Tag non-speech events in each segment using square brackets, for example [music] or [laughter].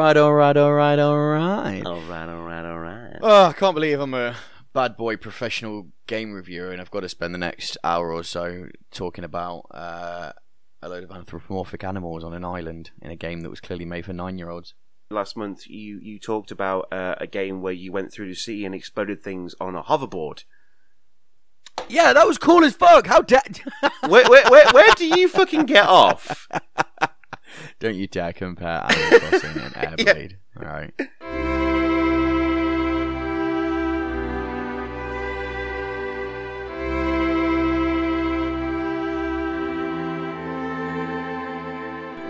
right, all right, all right, all right. All right, all right, all right. Oh, I can't believe I'm a bad boy professional game reviewer and I've got to spend the next hour or so talking about uh, a load of anthropomorphic animals on an island in a game that was clearly made for nine year olds. Last month, you you talked about uh, a game where you went through the sea and exploded things on a hoverboard. Yeah, that was cool as fuck. How dare. [laughs] Where, where, where, where do you fucking get off? Don't you dare compare Animal Crossing and [laughs] Airblade. Alright.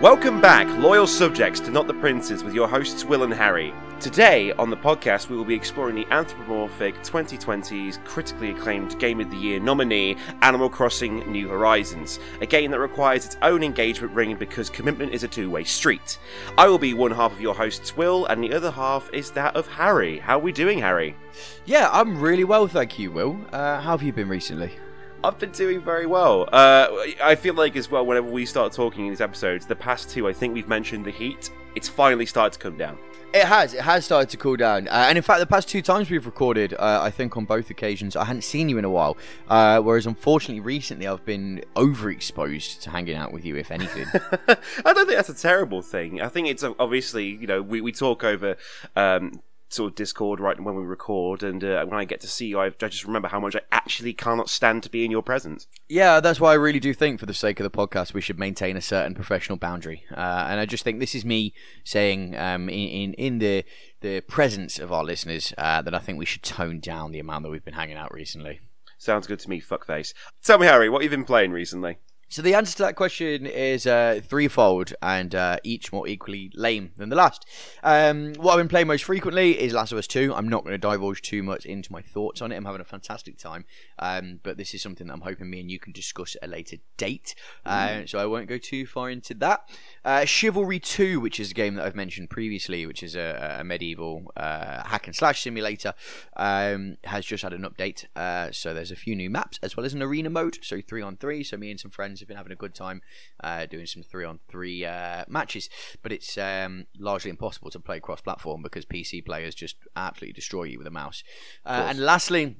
Welcome back, loyal subjects to Not the Princes, with your hosts Will and Harry. Today on the podcast, we will be exploring the anthropomorphic 2020's critically acclaimed Game of the Year nominee, Animal Crossing New Horizons, a game that requires its own engagement ring because commitment is a two way street. I will be one half of your hosts, Will, and the other half is that of Harry. How are we doing, Harry? Yeah, I'm really well, thank you, Will. Uh, how have you been recently? I've been doing very well. Uh, I feel like as well, whenever we start talking in these episodes, the past two, I think we've mentioned the heat. It's finally started to come down. It has. It has started to cool down. Uh, and in fact, the past two times we've recorded, uh, I think on both occasions, I hadn't seen you in a while. Uh, whereas, unfortunately, recently I've been overexposed to hanging out with you, if anything. [laughs] I don't think that's a terrible thing. I think it's uh, obviously, you know, we, we talk over um, sort of Discord right when we record, and uh, when I get to see you, I, I just remember how much I actually cannot stand to be in your presence. yeah, that's why I really do think, for the sake of the podcast, we should maintain a certain professional boundary. Uh, and I just think this is me saying, um, in, in in the the presence of our listeners, uh, that I think we should tone down the amount that we've been hanging out recently. Sounds good to me, fuckface. Tell me, Harry, what you've been playing recently? So the answer to that question is uh, threefold, and uh, each more equally lame than the last. Um, what I've been playing most frequently is Last of Us Two. I'm not going to divulge too much into my thoughts on it. I'm having a fantastic time, um, but this is something that I'm hoping me and you can discuss at a later date. Uh, so I won't go too far into that. Uh, Chivalry Two, which is a game that I've mentioned previously, which is a, a medieval uh, hack and slash simulator, um, has just had an update. Uh, so there's a few new maps as well as an arena mode. So three on three. So me and some friends have been having a good time uh, doing some three on three uh, matches. But it's um, largely impossible to play cross platform because PC players just absolutely destroy you with a mouse. Uh, and lastly.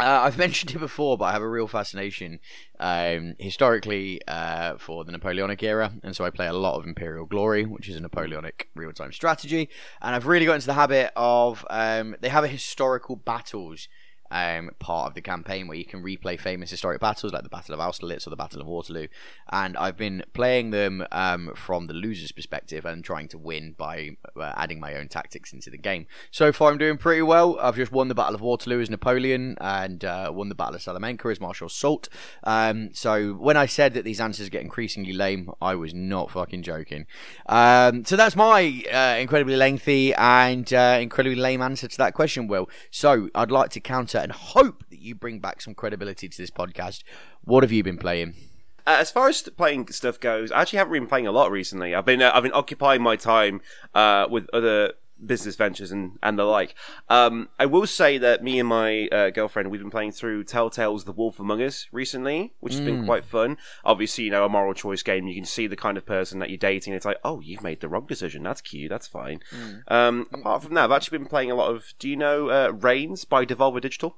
Uh, I've [laughs] mentioned it before, but I have a real fascination um, historically uh, for the Napoleonic era, and so I play a lot of Imperial Glory, which is a Napoleonic real-time strategy. And I've really got into the habit of um, they have a historical battles um, part of the campaign where you can replay famous historic battles like the Battle of Austerlitz or the Battle of Waterloo. And I've been playing them um, from the loser's perspective and trying to win by uh, adding my own tactics into the game. So far, I'm doing pretty well. I've just won the Battle of Waterloo as Napoleon and uh, won the Battle of Salamanca as Marshal Soult. Um, so when I said that these answers get increasingly lame, I was not fucking joking. Um, so that's my uh, incredibly lengthy and uh, incredibly lame answer to that question, Will. So I'd like to counter and hope that you bring back some credibility to this podcast. What have you been playing? Uh, as far as playing stuff goes, I actually haven't been playing a lot recently. I've been uh, I've been occupying my time uh, with other business ventures and, and the like. Um, I will say that me and my uh, girlfriend we've been playing through Telltale's The Wolf Among Us recently, which has been quite fun. Obviously, you know, a moral choice game. You can see the kind of person that you're dating. It's like, oh, you've made the wrong decision. That's cute. That's fine. Um, apart from that, I've actually been playing a lot of. Do you know uh, Reigns by Devolver Digital?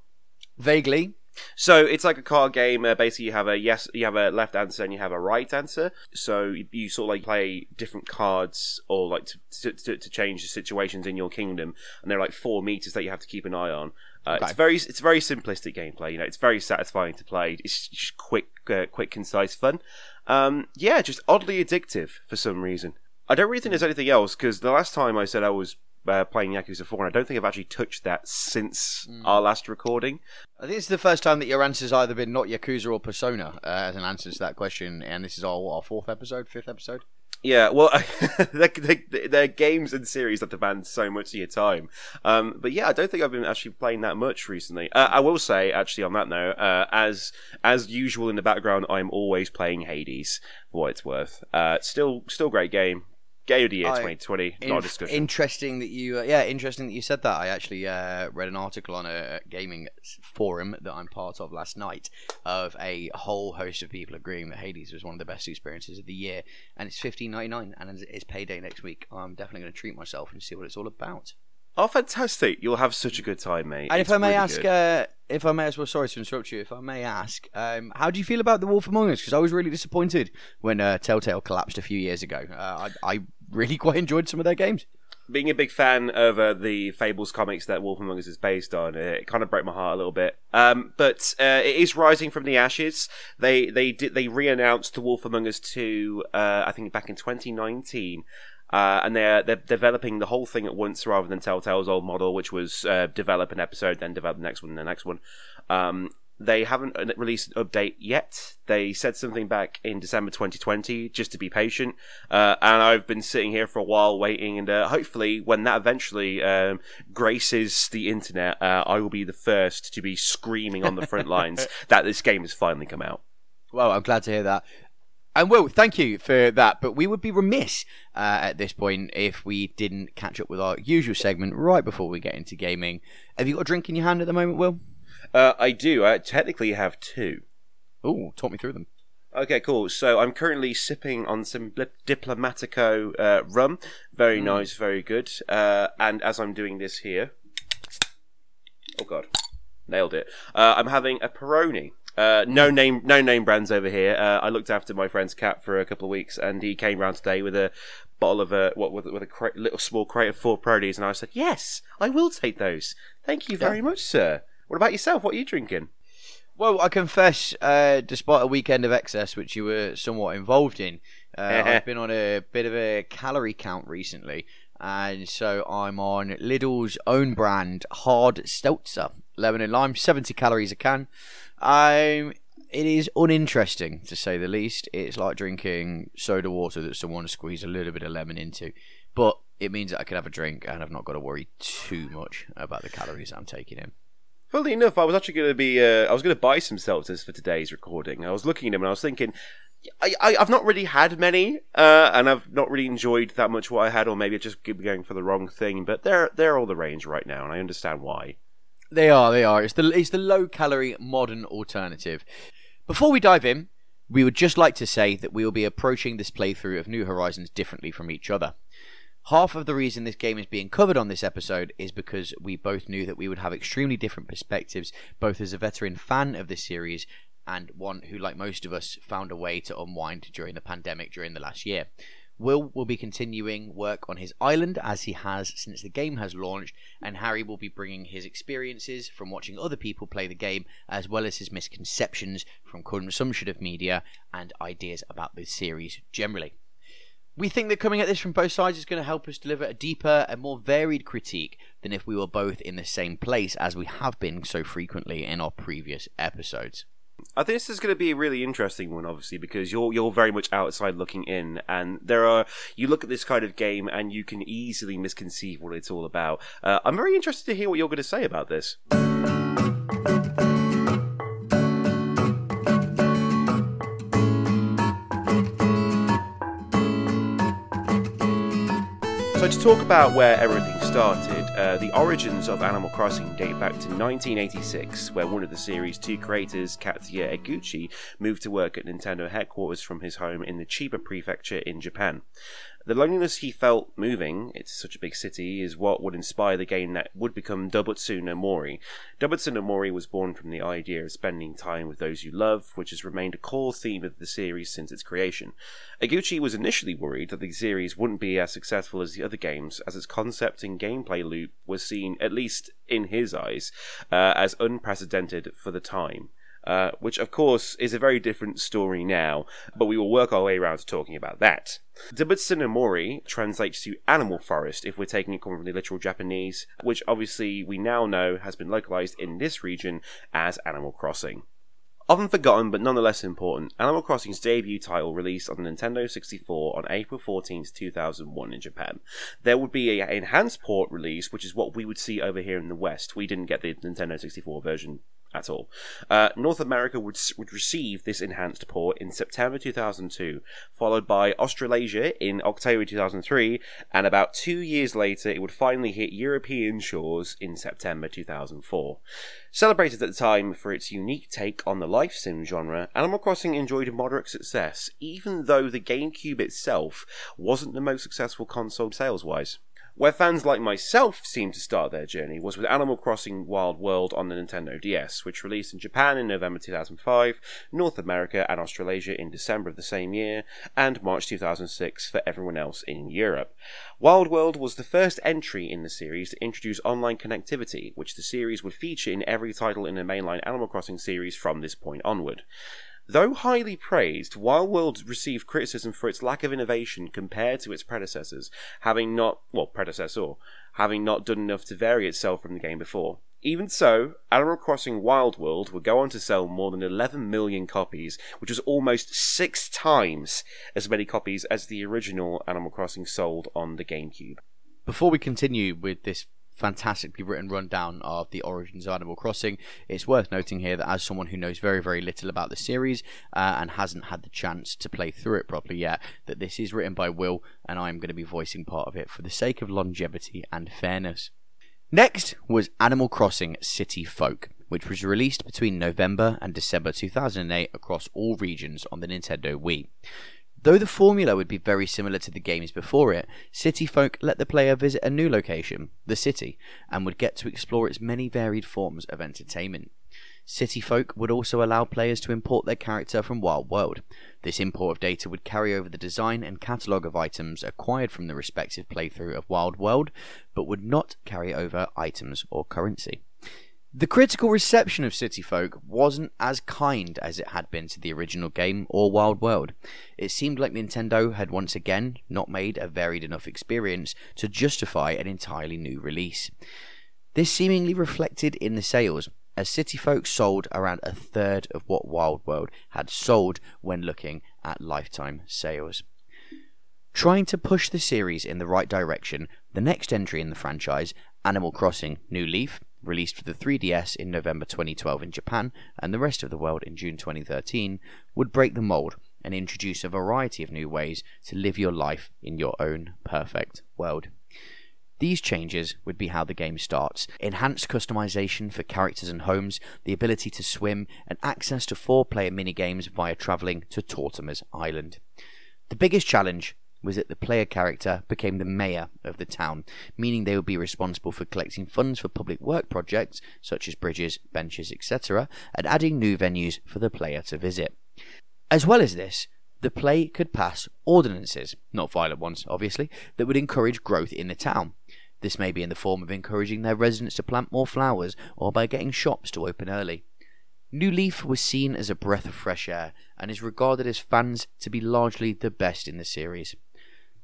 Vaguely. So it's like a card game. Uh, basically, you have a yes, you have a left answer, and you have a right answer. So you, you sort of like play different cards, or like to, to, to change the situations in your kingdom. And there are like four meters that you have to keep an eye on. Uh, It's very it's very simplistic gameplay. You know, it's very satisfying to play. It's just quick, uh, quick, concise fun. Um, yeah, just oddly addictive for some reason. I don't really think there's anything else because the last time I said I was uh, playing Yakuza 4, and I don't think I've actually touched that since our last recording. I think it's the first time that your answer's either been not Yakuza or Persona uh, as an answer to that question, and this is our, what, our fourth episode, fifth episode. Yeah, well, [laughs] they're, they're, they're games and series that demand so much of your time. Um, but yeah, I don't think I've been actually playing that much recently. Uh, I will say, actually, on that note, uh, as as usual in the background, I'm always playing Hades for what it's worth. Uh, still, still great game. Game of the year I- 2020, not a discussion. Interesting that you, uh, yeah, interesting that you said that. I actually uh, read an article on a gaming forum that I'm part of last night of a whole host of people agreeing that Hades was one of the best experiences of the year, and it's 15.99 and it's payday next week. I'm definitely going to treat myself and see what it's all about. oh, fantastic! You'll have such a good time, mate. And It's if I may really ask, uh, if I may as well, sorry to interrupt you. If I may ask, um, how do you feel about The Wolf Among Us? Because I was really disappointed when uh, Telltale collapsed a few years ago. Uh, I, I really quite enjoyed some of their games. being a big fan of uh, the Fables comics that Wolf Among Us is based on, uh, it kind of broke my heart a little bit. Um, but uh, it is rising from the ashes. They they did they re-announced the Wolf Among Us two, uh, I think back in 2019. Uh, and they're they're developing the whole thing at once rather than Telltale's old model, which was uh, develop an episode, then develop the next one, the next one. Um, they haven't uh, released an update yet. They said something back in December 2020, just to be patient. Uh, and I've been sitting here for a while waiting, and uh, hopefully, when that eventually um, graces the internet, uh, I will be the first to be screaming on the front lines [laughs] that this game has finally come out. Well, I'm glad to hear that. And Will, thank you for that. But we would be remiss uh, at this point if we didn't catch up with our usual segment right before we get into gaming. Have you got a drink in your hand at the moment, Will? Uh, I do. I technically have two. Oh, talk me through them. Okay, cool. So I'm currently sipping on some Diplomatico uh, rum. Very nice, very good. Uh, and as I'm doing this here, oh god, nailed it. Uh, I'm having a Peroni. Uh, no name, no name brands over here. Uh, I looked after my friend's cat for a couple of weeks, and he came round today with a bottle of a what with, with a cra- little small crate of four Peronis, and I said, "Yes, I will take those. Thank you very much, sir." What about yourself? What are you drinking? Well, I confess, uh, despite a weekend of excess, which you were somewhat involved in, uh, [laughs] I've been on a bit of a calorie count recently, and so I'm on Lidl's own brand hard Seltzer, lemon and lime, 70 calories a can. Um, it is uninteresting to say the least. It's like drinking soda water that someone squeezed a little bit of lemon into, but it means that I can have a drink and I've not got to worry too much about the calories I'm taking in. Funnily enough, I was actually going to be. Uh, I was going to buy some seltzers for today's recording. I was looking at them and I was thinking, I, I, I've not really had many, uh, and I've not really enjoyed that much what I had, or maybe I just keep going for the wrong thing. But they're they're all the range right now, and I understand why. They are, they are. It's the it's the low calorie modern alternative. Before we dive in, we would just like to say that we will be approaching this playthrough of New Horizons differently from each other. Half of the reason this game is being covered on this episode is because we both knew that we would have extremely different perspectives, both as a veteran fan of this series and one who, like most of us, found a way to unwind during the pandemic during the last year. Will will be continuing work on his island as he has since the game has launched, and Harry will be bringing his experiences from watching other people play the game, as well as his misconceptions from consumption of media and ideas about the series generally. We think that coming at this from both sides is going to help us deliver a deeper and more varied critique than if we were both in the same place, as we have been so frequently in our previous episodes. I think this is going to be a really interesting one, obviously, because you're you're very much outside looking in, and there are you look at this kind of game and you can easily misconceive what it's all about. Uh, I'm very interested to hear what you're going to say about this. So to talk about where everything started, uh, the origins of Animal Crossing date back to 1986, where one of the series' two creators, Katsuya Eguchi, moved to work at Nintendo headquarters from his home in the Chiba Prefecture in Japan. The loneliness he felt moving, it's such a big city, is what would inspire the game that would become Dobutsu no Mori. Dobutsu no Mori was born from the idea of spending time with those you love, which has remained a core theme of the series since its creation. Eguchi was initially worried that the series wouldn't be as successful as the other games, as its concept and gameplay loop was seen, at least in his eyes, uh, as unprecedented for the time. Uh, which, of course, is a very different story now, but we will work our way around to talking about that. Dobutsu Mori translates to animal forest if we're taking it from the literal Japanese, which obviously we now know has been localized in this region as Animal Crossing. Often forgotten but nonetheless important, Animal Crossing's debut title released on the Nintendo 64 on April 14, 2001 in Japan. There would be a enhanced port release, which is what we would see over here in the West. We didn't get the Nintendo 64 version at all. Uh, North America would would receive this enhanced port in September 2002, followed by Australasia in October 2003, and about two years later, it would finally hit European shores in September 2004. Celebrated at the time for its unique take on the life sim genre, Animal Crossing enjoyed moderate success, even though the GameCube itself wasn't the most successful console sales wise. Where fans like myself seemed to start their journey was with Animal Crossing Wild World on the Nintendo DS, which released in Japan in November 2005, North America and Australasia in December of the same year, and March 2006 for everyone else in Europe. Wild World was the first entry in the series to introduce online connectivity, which the series would feature in every title in the mainline Animal Crossing series from this point onward. Though highly praised, Wild World received criticism for its lack of innovation compared to its predecessors, having not, well, predecessor, having not done enough to vary itself from the game before. Even so, Animal Crossing Wild World would go on to sell more than 11 million copies, which was almost six times as many copies as the original Animal Crossing sold on the GameCube. Before we continue with this fantastically written rundown of the origins of Animal Crossing. It's worth noting here that as someone who knows very, very little about the series uh, and hasn't had the chance to play through it properly yet, that this is written by Will, and I'm going to be voicing part of it for the sake of longevity and fairness. Next was Animal Crossing City Folk, which was released between November and December 2008 across all regions on the Nintendo Wii. Though the formula would be very similar to the games before it, City Folk let the player visit a new location, the city, and would get to explore its many varied forms of entertainment. City Folk would also allow players to import their character from Wild World. This import of data would carry over the design and catalogue of items acquired from the respective playthrough of Wild World, but would not carry over items or currency. The critical reception of City Folk wasn't as kind as it had been to the original game or Wild World. It seemed like Nintendo had once again not made a varied enough experience to justify an entirely new release. This seemingly reflected in the sales, as City Folk sold around a third of what Wild World had sold when looking at lifetime sales. Trying to push the series in the right direction, the next entry in the franchise, Animal Crossing New Leaf, released for the 3DS in November 2012 in Japan and the rest of the world in June 2013, would break the mold and introduce a variety of new ways to live your life in your own perfect world. These changes would be how the game starts enhanced customization for characters and homes, the ability to swim, and access to four player minigames via travelling to Tortimer's Island. The biggest challenge was that the player character became the mayor of the town, meaning they would be responsible for collecting funds for public work projects such as bridges, benches, etc., and adding new venues for the player to visit. As well as this, the play could pass ordinances, not violent ones, obviously, that would encourage growth in the town. This may be in the form of encouraging their residents to plant more flowers or by getting shops to open early. New Leaf was seen as a breath of fresh air and is regarded as fans to be largely the best in the series.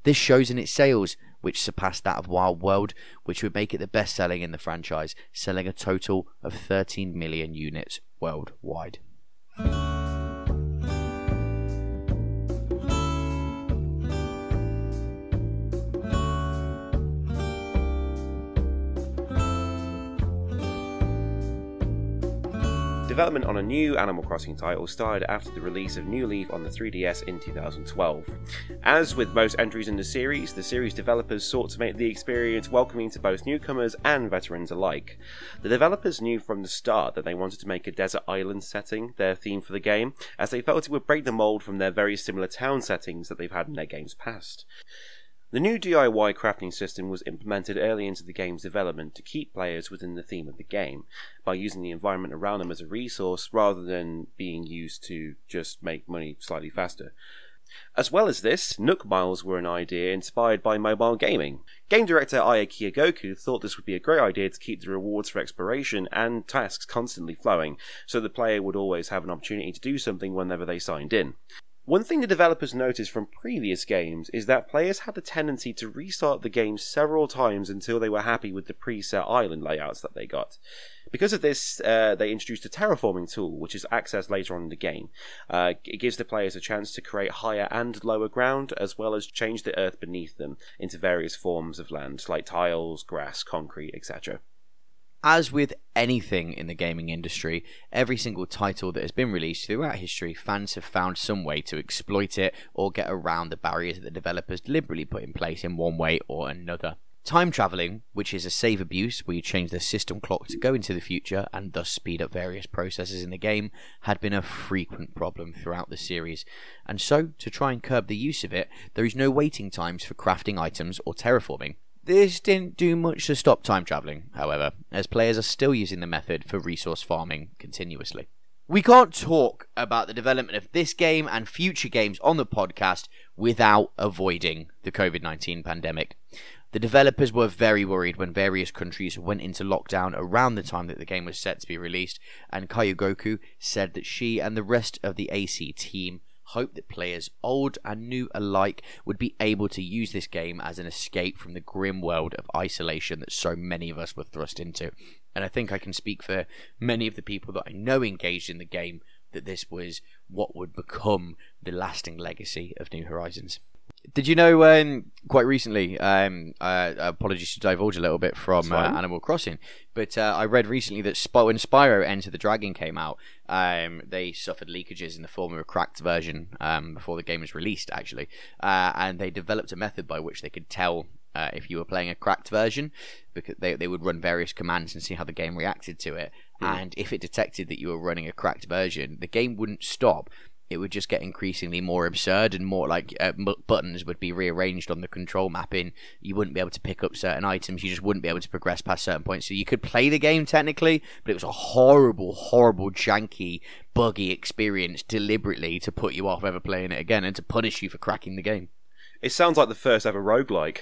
This shows in its sales, which surpassed that of Wild World, which would make it the best selling in the franchise, selling a total of 13 million units worldwide. Development on a new Animal Crossing title started after the release of New Leaf on the 3DS in 2012. As with most entries in the series, the series developers sought to make the experience welcoming to both newcomers and veterans alike. The developers knew from the start that they wanted to make a desert island setting their theme for the game, as they felt it would break the mold from their very similar town settings that they've had in their games past. The new DIY crafting system was implemented early into the game's development to keep players within the theme of the game, by using the environment around them as a resource rather than being used to just make money slightly faster. As well as this, Nook Miles were an idea inspired by mobile gaming. Game director Aya Kyogoku thought this would be a great idea to keep the rewards for exploration and tasks constantly flowing, so the player would always have an opportunity to do something whenever they signed in. One thing the developers noticed from previous games is that players had a tendency to restart the game several times until they were happy with the preset island layouts that they got. Because of this, uh, they introduced a terraforming tool, which is accessed later on in the game. Uh, it gives the players a chance to create higher and lower ground, as well as change the earth beneath them into various forms of land, like tiles, grass, concrete, etc. As with anything in the gaming industry, every single title that has been released throughout history, fans have found some way to exploit it or get around the barriers that the developers deliberately put in place in one way or another. Time traveling, which is a save abuse where you change the system clock to go into the future and thus speed up various processes in the game, had been a frequent problem throughout the series. And so, to try and curb the use of it, there is no waiting times for crafting items or terraforming. This didn't do much to stop time traveling, however, as players are still using the method for resource farming continuously. We can't talk about the development of this game and future games on the podcast without avoiding the COVID 19 pandemic. The developers were very worried when various countries went into lockdown around the time that the game was set to be released, and Kyogoku said that she and the rest of the AC team hoped that players, old and new alike, would be able to use this game as an escape from the grim world of isolation that so many of us were thrust into. And I think I can speak for many of the people that I know engaged in the game that this was what would become the lasting legacy of New Horizons. Did you know um, quite recently? Um, uh, apologies to divulge a little bit from uh, Animal Crossing, but uh, I read recently that Sp- when Spyro Enter the Dragon came out, um, they suffered leakages in the form of a cracked version um, before the game was released, actually, uh, and they developed a method by which they could tell uh, if you were playing a cracked version, because they, they would run various commands and see how the game reacted to it. Mm. And if it detected that you were running a cracked version, the game wouldn't stop it would just get increasingly more absurd and more like uh, buttons would be rearranged on the control mapping. You wouldn't be able to pick up certain items. You just wouldn't be able to progress past certain points. So you could play the game technically, but it was a horrible, horrible, janky, buggy experience deliberately to put you off ever playing it again and to punish you for cracking the game. It sounds like the first ever roguelike.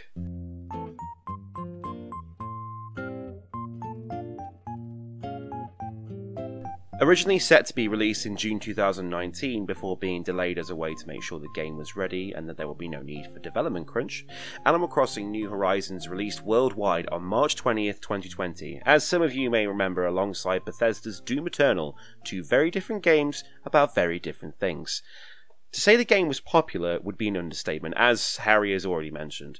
Originally set to be released in June 2019 before being delayed as a way to make sure the game was ready and that there would be no need for development crunch, Animal Crossing New Horizons released worldwide on March 20th, 2020, as some of you may remember alongside Bethesda's Doom Eternal, two very different games about very different things. To say the game was popular would be an understatement, as Harry has already mentioned.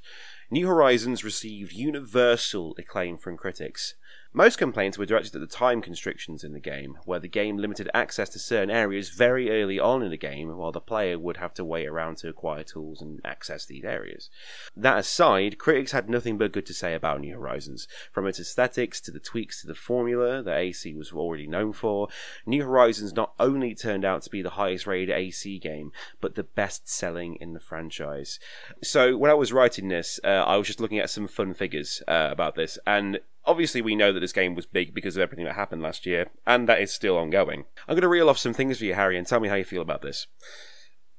New Horizons received universal acclaim from critics. Most complaints were directed at the time constrictions in the game, where the game limited access to certain areas very early on in the game, while the player would have to wait around to acquire tools and access these areas. That aside, critics had nothing but good to say about New Horizons. From its aesthetics to the tweaks to the formula that AC was already known for, New Horizons not only turned out to be the highest rated AC game, but the best selling in the franchise. So, when I was writing this, uh, I was just looking at some fun figures uh, about this, and Obviously, we know that this game was big because of everything that happened last year, and that is still ongoing. I'm going to reel off some things for you, Harry, and tell me how you feel about this.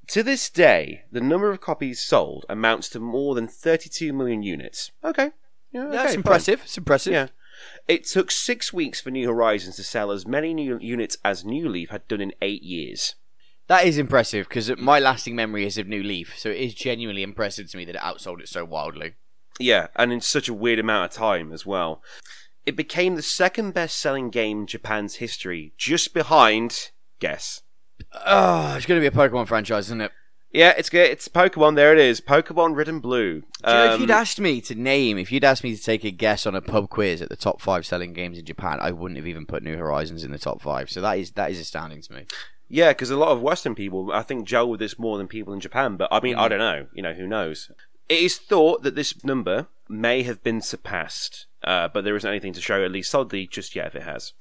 To this day, the number of copies sold amounts to more than 32 million units. Okay. Yeah, okay, That's impressive. It's impressive. Yeah. It took six weeks for New Horizons to sell as many new units as New Leaf had done in eight years. That is impressive because my lasting memory is of New Leaf, so it is genuinely impressive to me that it outsold it so wildly. Yeah, and in such a weird amount of time as well. It became the second best selling game in Japan's history, just behind, guess. Oh, it's going to be a Pokemon franchise, isn't it? Yeah, it's good. It's Pokemon. There it is. Pokemon Red and Blue. Um, you know, if you'd um, asked me to name, if you'd asked me to take a guess on a pub quiz at the top five selling games in Japan, I wouldn't have even put New Horizons in the top five. So that is that is astounding to me. Yeah, because a lot of Western people, I think, gel with this more than people in Japan. But I mean. I don't know. You know, who knows? It is thought that this number may have been surpassed, uh, but there isn't anything to show, at least solidly, just yet if it has.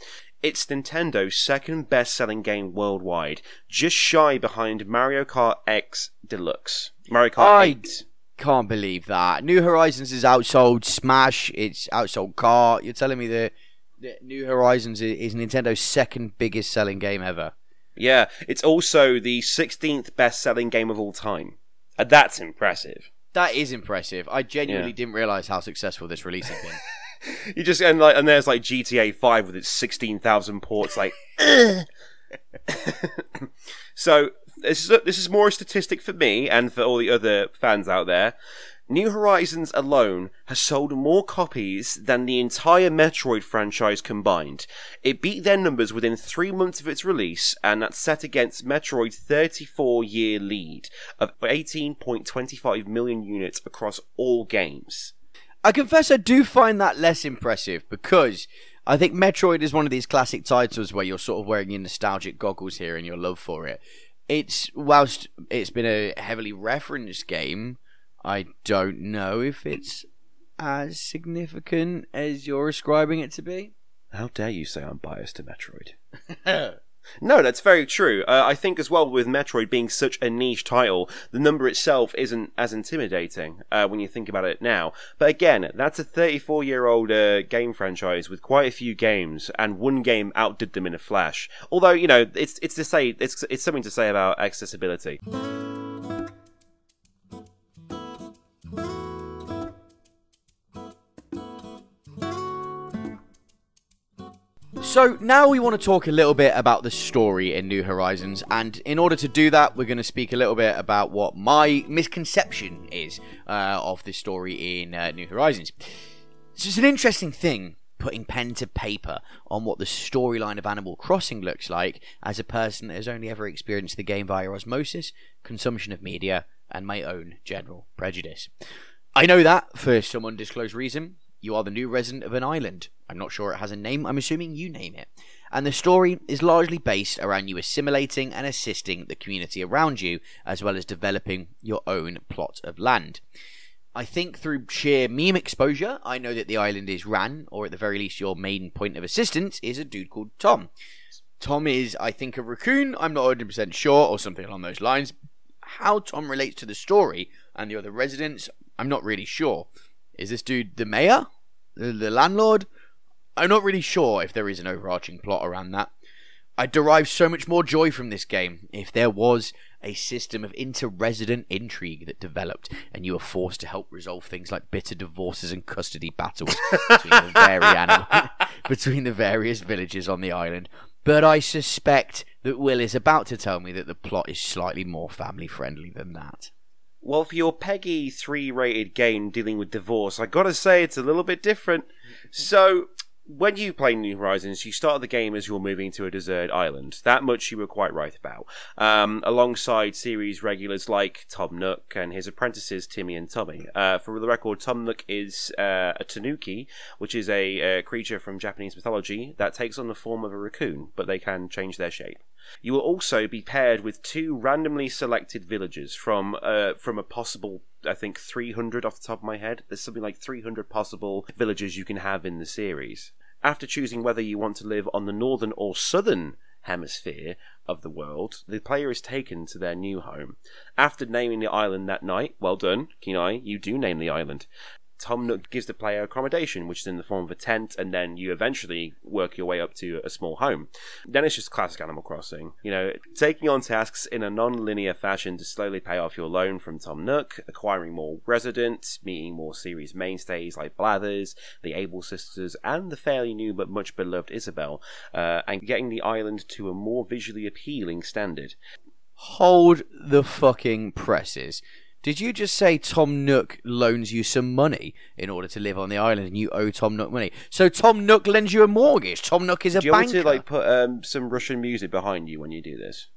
It's Nintendo's second best selling game worldwide, just shy behind Mario Kart X Deluxe. Mario Kart I 8. Can't believe that. New Horizons is outsold Smash, it's outsold Kart. You're telling me that, that New Horizons is Nintendo's second biggest selling game ever? Yeah, it's also the 16th best selling game of all time. And that's impressive. That is impressive. I genuinely yeah. didn't realize how successful this release had been. [laughs] you just and like and there's like GTA Five with its sixteen thousand ports. Like, [coughs] [coughs] so this is a, this is more a statistic for me and for all the other fans out there. New Horizons alone has sold more copies than the entire Metroid franchise combined. It beat their numbers within three months of its release, and that's set against Metroid's 34 year lead of 18.25 million units across all games. I confess I do find that less impressive because I think Metroid is one of these classic titles where you're sort of wearing your nostalgic goggles here and your love for it. It's whilst it's been a heavily referenced game, I don't know if it's as significant as you're ascribing it to be. How dare you say I'm biased to Metroid? [laughs] No, that's very true. Uh, I think as well with Metroid being such a niche title, the number itself isn't as intimidating uh, when you think about it now. But again, that's a 34 year old uh, game franchise with quite a few games, and one game outdid them in a flash. Although you know, it's it's to say it's it's something to say about accessibility. So now we want to talk a little bit about the story in New Horizons, and in order to do that, we're going to speak a little bit about what my misconception is uh, of the story in uh, New Horizons. So it's an interesting thing putting pen to paper on what the storyline of Animal Crossing looks like as a person that has only ever experienced the game via osmosis, consumption of media, and my own general prejudice. I know that for some undisclosed reason. You are the new resident of an island. I'm not sure it has a name, I'm assuming you name it. And the story is largely based around you assimilating and assisting the community around you, as well as developing your own plot of land. I think through sheer meme exposure, I know that the island is ran, or at the very least, your main point of assistance is a dude called Tom. Tom is, I think, a raccoon. I'm not 100% sure, or something along those lines. How Tom relates to the story and the other residents, I'm not really sure. Is this dude the mayor? The, landlord? I'm not really sure if there is an overarching plot around that. I'd derive so much more joy from this game if there was a system of inter-resident intrigue that developed, and you were forced to help resolve things like bitter divorces and custody battles between the, animal, [laughs] between the various villages on the island. But I suspect that Will is about to tell me that the plot is slightly more family-friendly than that. Well, for your PEGI 3 rated game dealing with divorce, I gotta say it's a little bit different. So, when you play New Horizons, you start the game as you're moving to a desert island. That much you were quite right about. Um, alongside series regulars like Tom Nook and his apprentices Timmy and Tommy. Uh, for the record, Tom Nook is uh, a tanuki, which is a, a creature from Japanese mythology that takes on the form of a raccoon, but they can change their shape. You will also be paired with two randomly selected villagers from uh, from a possible I think 300 off the top of my head. There's something like 300 possible villagers you can have in the series. After choosing whether you want to live on the northern or southern hemisphere of the world, the player is taken to their new home. After naming the island that night, well done, Kenai, you do name the island. Tom Nook gives the player accommodation, which is in the form of a tent, and then you eventually work your way up to a small home. Then it's just classic Animal Crossing. You know, taking on tasks in a non linear fashion to slowly pay off your loan from Tom Nook, acquiring more residents, meeting more series mainstays like Blathers, the Able Sisters, and the fairly new but much beloved Isabelle, uh, and getting the island to a more visually appealing standard. Hold the fucking presses. Did you just say Tom Nook loans you some money in order to live on the island, and you owe Tom Nook money? So Tom Nook lends you a mortgage. Tom Nook is a do you banker. want to like put um, some Russian music behind you when you do this?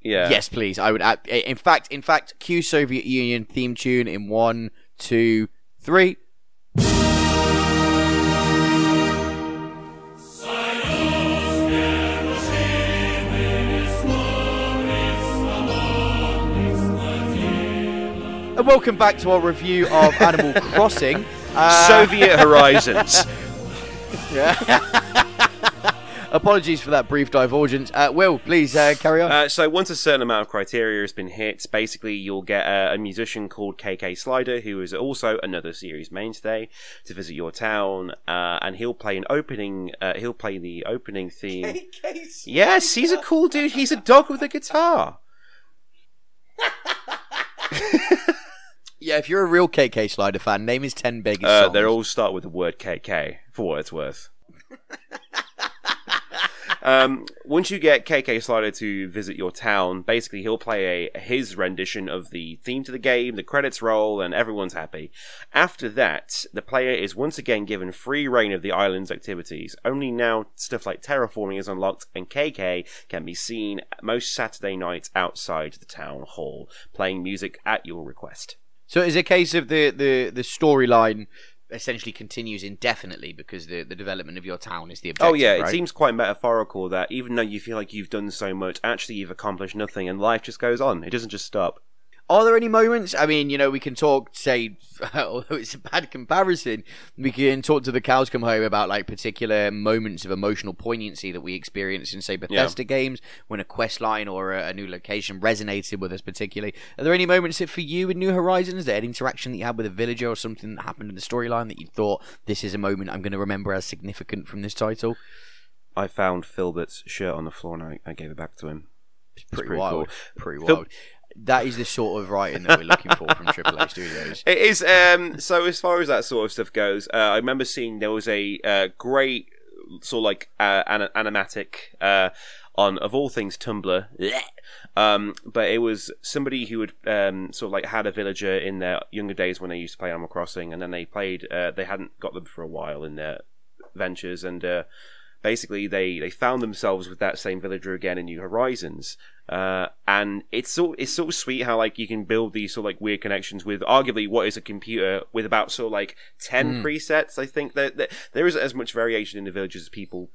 Yeah. Yes, please. I would. Add, in fact, in fact, cue Soviet Union theme tune in one, two, three. And welcome back to our review of [laughs] Animal Crossing. Uh, Soviet [laughs] Horizons. yeah. [laughs] Apologies for that brief divergence. Uh, Will, please uh, carry on. Uh, so once a certain amount of criteria has been hit, basically you'll get a, a, musician called KK Slider, who is also another series mainstay, to visit your town, uh, and he'll play an opening. Uh, he'll play the opening theme. KK yes, he's a cool dude. He's a dog with a guitar. Yeah, if you're a real KK Slider fan, name his 10 biggest Uh, songs. they all start with the word KK, for what it's worth. [laughs] um, once you get KK Slider to visit your town, basically he'll play a his rendition of the theme to the game, the credits roll, and everyone's happy. After that, the player is once again given free rein of the island's activities. Only now stuff like terraforming is unlocked, and KK can be seen most Saturday nights outside the town hall, playing music at your request. So it's a case of the, the, the storyline essentially continues indefinitely because the, the development of your town is the oh, objective. Oh yeah, right? it seems quite metaphorical that even though you feel like you've done so much, actually you've accomplished nothing, and life just goes on. It doesn't just stop. Are there any moments? I mean, you know, we can talk, say, [laughs] although it's a bad comparison, we can talk to the cows come home about like particular moments of emotional poignancy that we experience in, say, Bethesda games when a quest line or a, a, new location resonated with us particularly. Are there any moments that for you in New Horizons, that an interaction that you had with a villager or something that happened in the storyline that you thought this is a moment I'm going to remember as significant from this title? I found Filbert's shirt on the floor and I, I gave it back to him. It's pretty, pretty wild. Cool. Pretty wild. That is the sort of writing that we're looking for from [laughs] Triple AAA Studios. It is. Um, so as far as that sort of stuff goes, uh, I remember seeing there was a uh, great sort of like uh, an- animatic uh, on of all things Tumblr. [laughs] Um, but it was somebody who had um, sort of like had a villager in their younger days when they used to play Animal Crossing, and then they played. Uh, they hadn't got them for a while in their ventures, and uh, basically they they found themselves with that same villager again in New Horizons. Uh, and it's so it's so sweet how like you can build these sort of like weird connections with arguably what is a computer with about sort of like ten mm. presets. I think that, that there isn't as much variation in the villages as people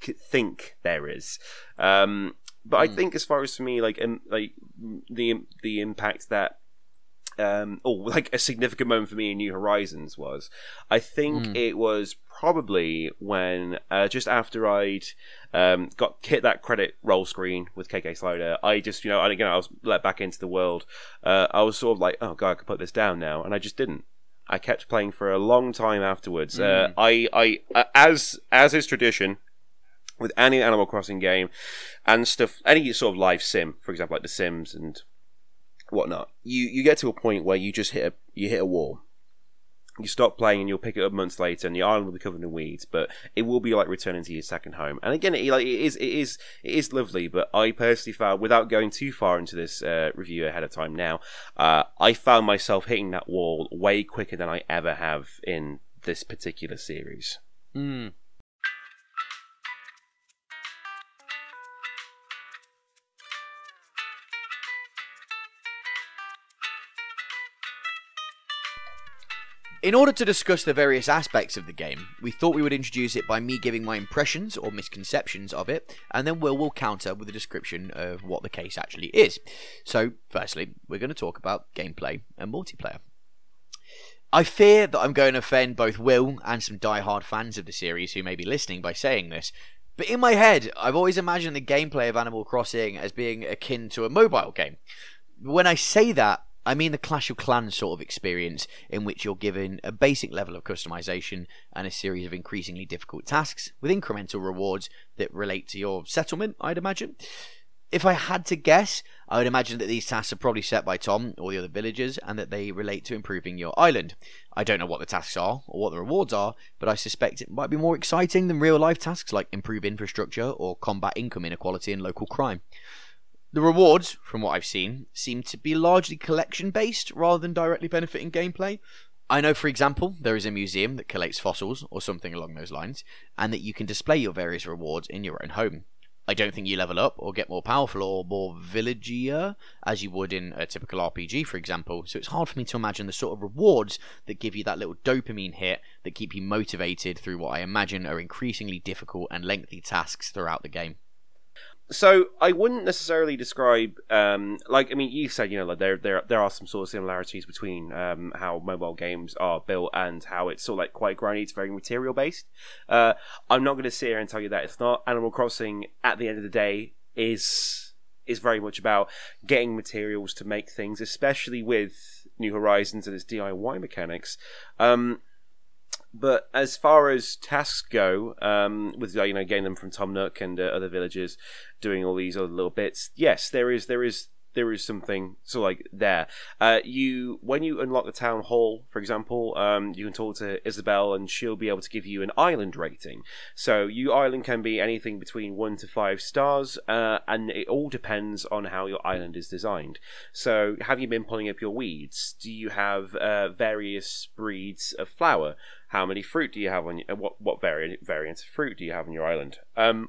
think there is. Um, but mm. I hmm. think as far as for me, like um, like the the impact that um, oh, like a significant moment for me in New Horizons was, I think mm. it was probably when uh, just after I'd um, got hit that credit roll screen with KK Slider, I just you know, and again I was let back into the world. Uh, I was sort of like, oh god, I could put this down now, and I just didn't. I kept playing for a long time afterwards. Mm. Uh, I, I, uh, as as is tradition, with any Animal Crossing game and stuff, any sort of live sim, for example, like The Sims and whatnot, you you get to a point where you just hit a you hit a wall. You stop playing and you'll pick it up months later, and the island will be covered in weeds. But it will be like returning to your second home. And again, it, like it is, it is, it is lovely. But I personally found, without going too far into this uh, review ahead of time, now uh, I found myself hitting that wall way quicker than I ever have in this particular series. Mm. In order to discuss the various aspects of the game, we thought we would introduce it by me giving my impressions or misconceptions of it, and then Will will counter with a description of what the case actually is. So, firstly, we're going to talk about gameplay and multiplayer. I fear that I'm going to offend both Will and some die-hard fans of the series who may be listening by saying this, but in my head, I've always imagined the gameplay of Animal Crossing as being akin to a mobile game. When I say that, I mean the Clash of Clans sort of experience in which you're given a basic level of customization and a series of increasingly difficult tasks with incremental rewards that relate to your settlement, I'd imagine. If I had to guess, I would imagine that these tasks are probably set by Tom or the other villagers and that they relate to improving your island. I don't know what the tasks are or what the rewards are, but I suspect it might be more exciting than real life tasks like improve infrastructure or combat income inequality and local crime. The rewards, from what I've seen, seem to be largely collection based rather than directly benefiting gameplay. I know, for example, there is a museum that collates fossils or something along those lines, and that you can display your various rewards in your own home. I don't think you level up or get more powerful or more villagier as you would in a typical RPG, for example, so it's hard for me to imagine the sort of rewards that give you that little dopamine hit that keep you motivated through what I imagine are increasingly difficult and lengthy tasks throughout the game so I wouldn't necessarily describe um, like I mean you said you know like there there there are some sort of similarities between um, how mobile games are built and how it's sort of like quite grindy. It's very material based. Uh, I'm not going to sit here and tell you that it's not. Animal Crossing at the end of the day is is very much about getting materials to make things, especially with New Horizons and its DIY mechanics. Um, but as far as tasks go, um, with you know getting them from Tom Nook and uh, other villagers, doing all these other little bits, yes, there is there is there is something so like there. Uh, you when you unlock the town hall, for example, um, you can talk to Isabelle and she'll be able to give you an island rating. So your island can be anything between one to five stars, uh, and it all depends on how your island is designed. So have you been pulling up your weeds? Do you have uh, various breeds of flower? How many fruit do you have on your, what what variant variants of fruit do you have on your island? Um,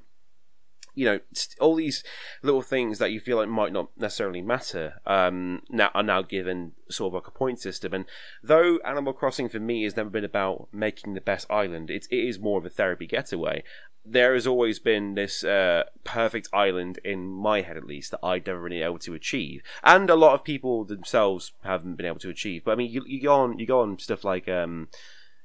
you know, all these little things that you feel like might not necessarily matter um, now are now given sort of like a point system. And though Animal Crossing for me has never been about making the best island, it, it is more of a therapy getaway. There has always been this uh, perfect island in my head, at least, that I'd never been able to achieve, and a lot of people themselves haven't been able to achieve. But I mean, you, you go on, you go on stuff like. Um,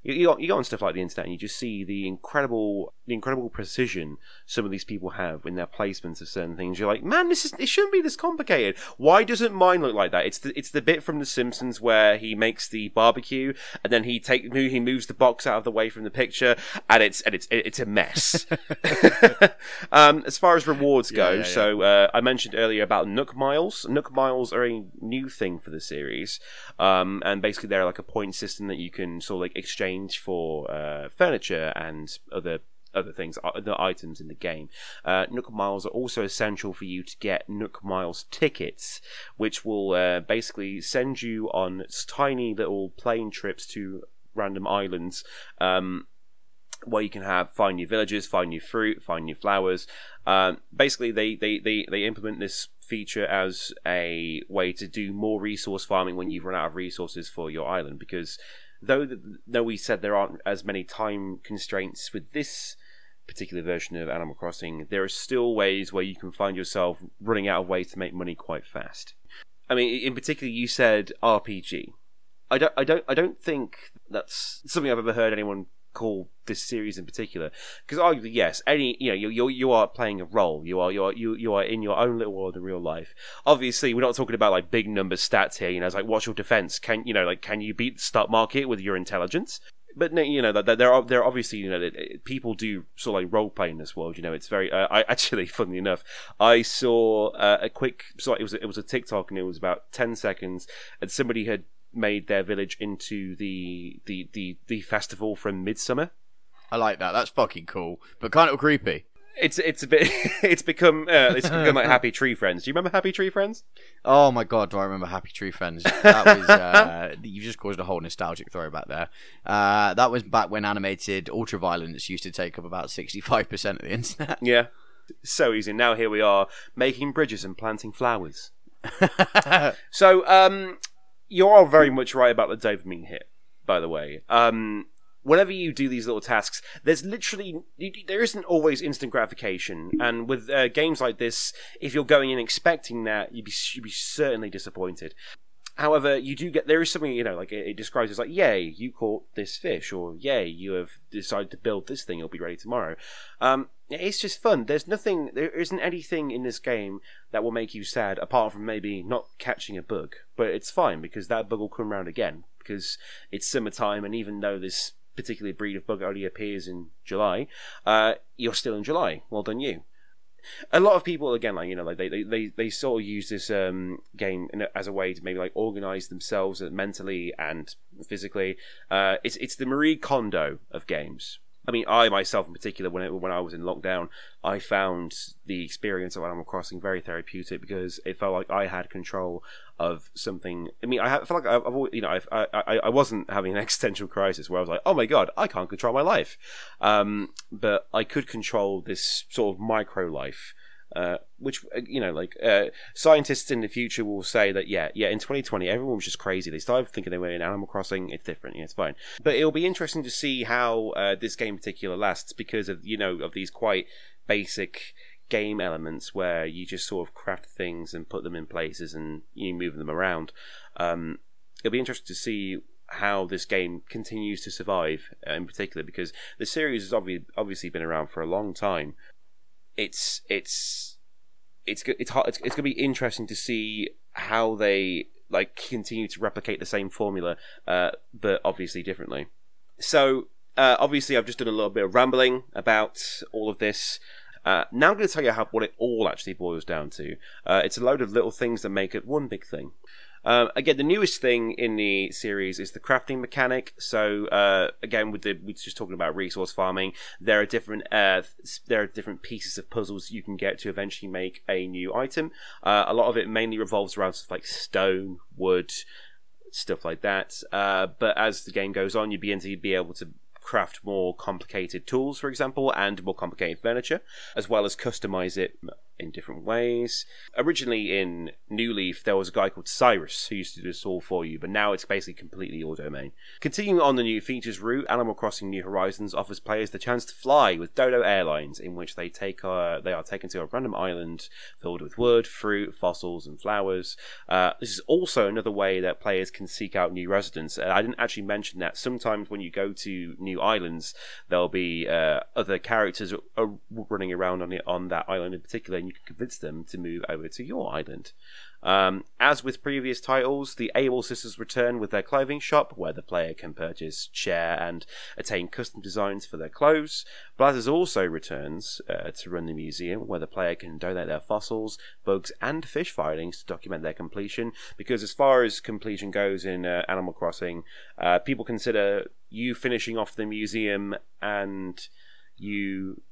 you, you, go, go on stuff like the internet and you just see the incredible the incredible precision some of these people have in their placements of certain things. You're like, man, this is it shouldn't be this complicated. Why doesn't mine look like that? It's the it's the bit from The Simpsons where he makes the barbecue and then he take he moves the box out of the way from the picture and it's and it's it's a mess. [laughs] [laughs] um, as far as rewards go, Yeah, yeah, yeah. so uh, I mentioned earlier about Nook Miles. Nook Miles are a new thing for the series, um, and basically they're like a point system that you can sort of like exchange for uh, furniture and other other things, other items in the game. Uh, Nook Miles are also essential for you to get Nook Miles tickets, which will uh, basically send you on tiny little plane trips to random islands. Um, where you can have find new villages, find new fruit, find new flowers. Um, basically, they, they, they, they implement this feature as a way to do more resource farming when you've run out of resources for your island. Because though the, though we said there aren't as many time constraints with this particular version of Animal Crossing, there are still ways where you can find yourself running out of ways to make money quite fast. I mean, in particular, you said RPG. I don't, I don't, I don't think that's something I've ever heard anyone call this series in particular. Because arguably, yes, any you know, you you you are playing a role. You are you are you you are in your own little world in real life. Obviously, we're not talking about like big number stats here. You know, it's like what's your defense? Can you know like can you beat the stock market with your intelligence? But no, you know that there are there are obviously you know uh, people do sort of like role play in this world. You know, it's very. Uh, I [laughs] actually, funnily enough, I saw uh, a quick. So it was it was a TikTok and it was about ten seconds, and somebody had made their village into the the the, the festival from Midsummer. I like that. That's fucking cool, but kind of creepy. It's it's a bit [laughs] it's become uh, it's become like [laughs] Happy Tree Friends. Do you remember Happy Tree Friends? Oh my god, do I remember Happy Tree Friends? That was [laughs] uh, you just caused a whole nostalgic throwback there. Uh, that was back when animated ultraviolence used to take up about sixty-five percent of the internet. Yeah, so easy. Now here we are making bridges and planting flowers. So um, you're all very much right about the dopamine hit. By the way, um, whenever you do these little tasks, there's literally there isn't always instant gratification, and with uh, games like this, if you're going in expecting that, you'd be you'd be certainly disappointed. However, you do get there is something you know like it, it describes as like, "Yay, you caught this fish," or "Yay, you have decided to build this thing. It'll be ready tomorrow." Um, it's just fun. There's nothing, there isn't anything in this game that will make you sad apart from maybe not catching a bug. But it's fine because that bug will come around again because it's summertime, and even though this particular breed of bug only appears in July, uh, you're still in July. Well done, you. A lot of people again like you know like they they, they, they sort of use this um, game as a way to maybe like organize themselves mentally and physically. Uh, it's it's the marie kondo of games I mean, I myself in particular, when it, when I was in lockdown, I found the experience of Animal Crossing very therapeutic because it felt like I had control of something. I mean, I felt like I've, I've always, you know, I've, I, I I wasn't having an [laughs] existential crisis where I was like, oh my god, I can't control my life, um, but I could control this sort of micro life. Uh, which uh, you know, like uh, scientists in the future will say that yeah, yeah, in 2020 everyone was just crazy. They started thinking they were in Animal Crossing. It's different. Yeah, it's fine. But it'll be interesting to see how uh, this game in particular lasts because of you know of these quite basic game elements where you just sort of craft things and put them in places and you move them around. Um, it'll be interesting to see how this game continues to survive uh, in particular because the series has obvi- obviously been around for a long time. It's it's it's it's hard, it's, it's going to be interesting to see how they like continue to replicate the same formula, uh, but obviously differently. So uh, obviously, I've just done a little bit of rambling about all of this. Uh, now I'm going to tell you how what it all actually boils down to. Uh, it's a load of little things that make it one big thing. Uh, again, the newest thing in the series is the crafting mechanic. So uh, again, with the we're just talking about resource farming, there are different uh, th- there are different pieces of puzzles you can get to eventually make a new item. Uh, a lot of it mainly revolves around stuff like stone, wood, stuff like that. Uh, but as the game goes on, you begin to be able to craft more complicated tools, for example, and more complicated furniture, as well as customize it in different ways. Originally in New Leaf, there was a guy called Cyrus who used to do this all for you, but now it's basically completely your domain. Continuing on the new features route, Animal Crossing New Horizons offers players the chance to fly with Dodo Airlines, in which they take uh, they are taken to a random island filled with wood, fruit, fossils, and flowers. Uh, this is also another way that players can seek out new residents. Uh, I didn't actually mention that sometimes when you go to new islands, there'll be uh, other characters are running around on it on that island in particular, you can convince them to move over to your island. Um, as with previous titles, the Able Sisters return with their clothing shop, where the player can purchase, share, and attain custom designs for their clothes. Blathers also returns uh, to run the museum, where the player can donate their fossils, bugs, and fish filings to document their completion. Because as far as completion goes in uh, Animal Crossing, uh, people consider you finishing off the museum and you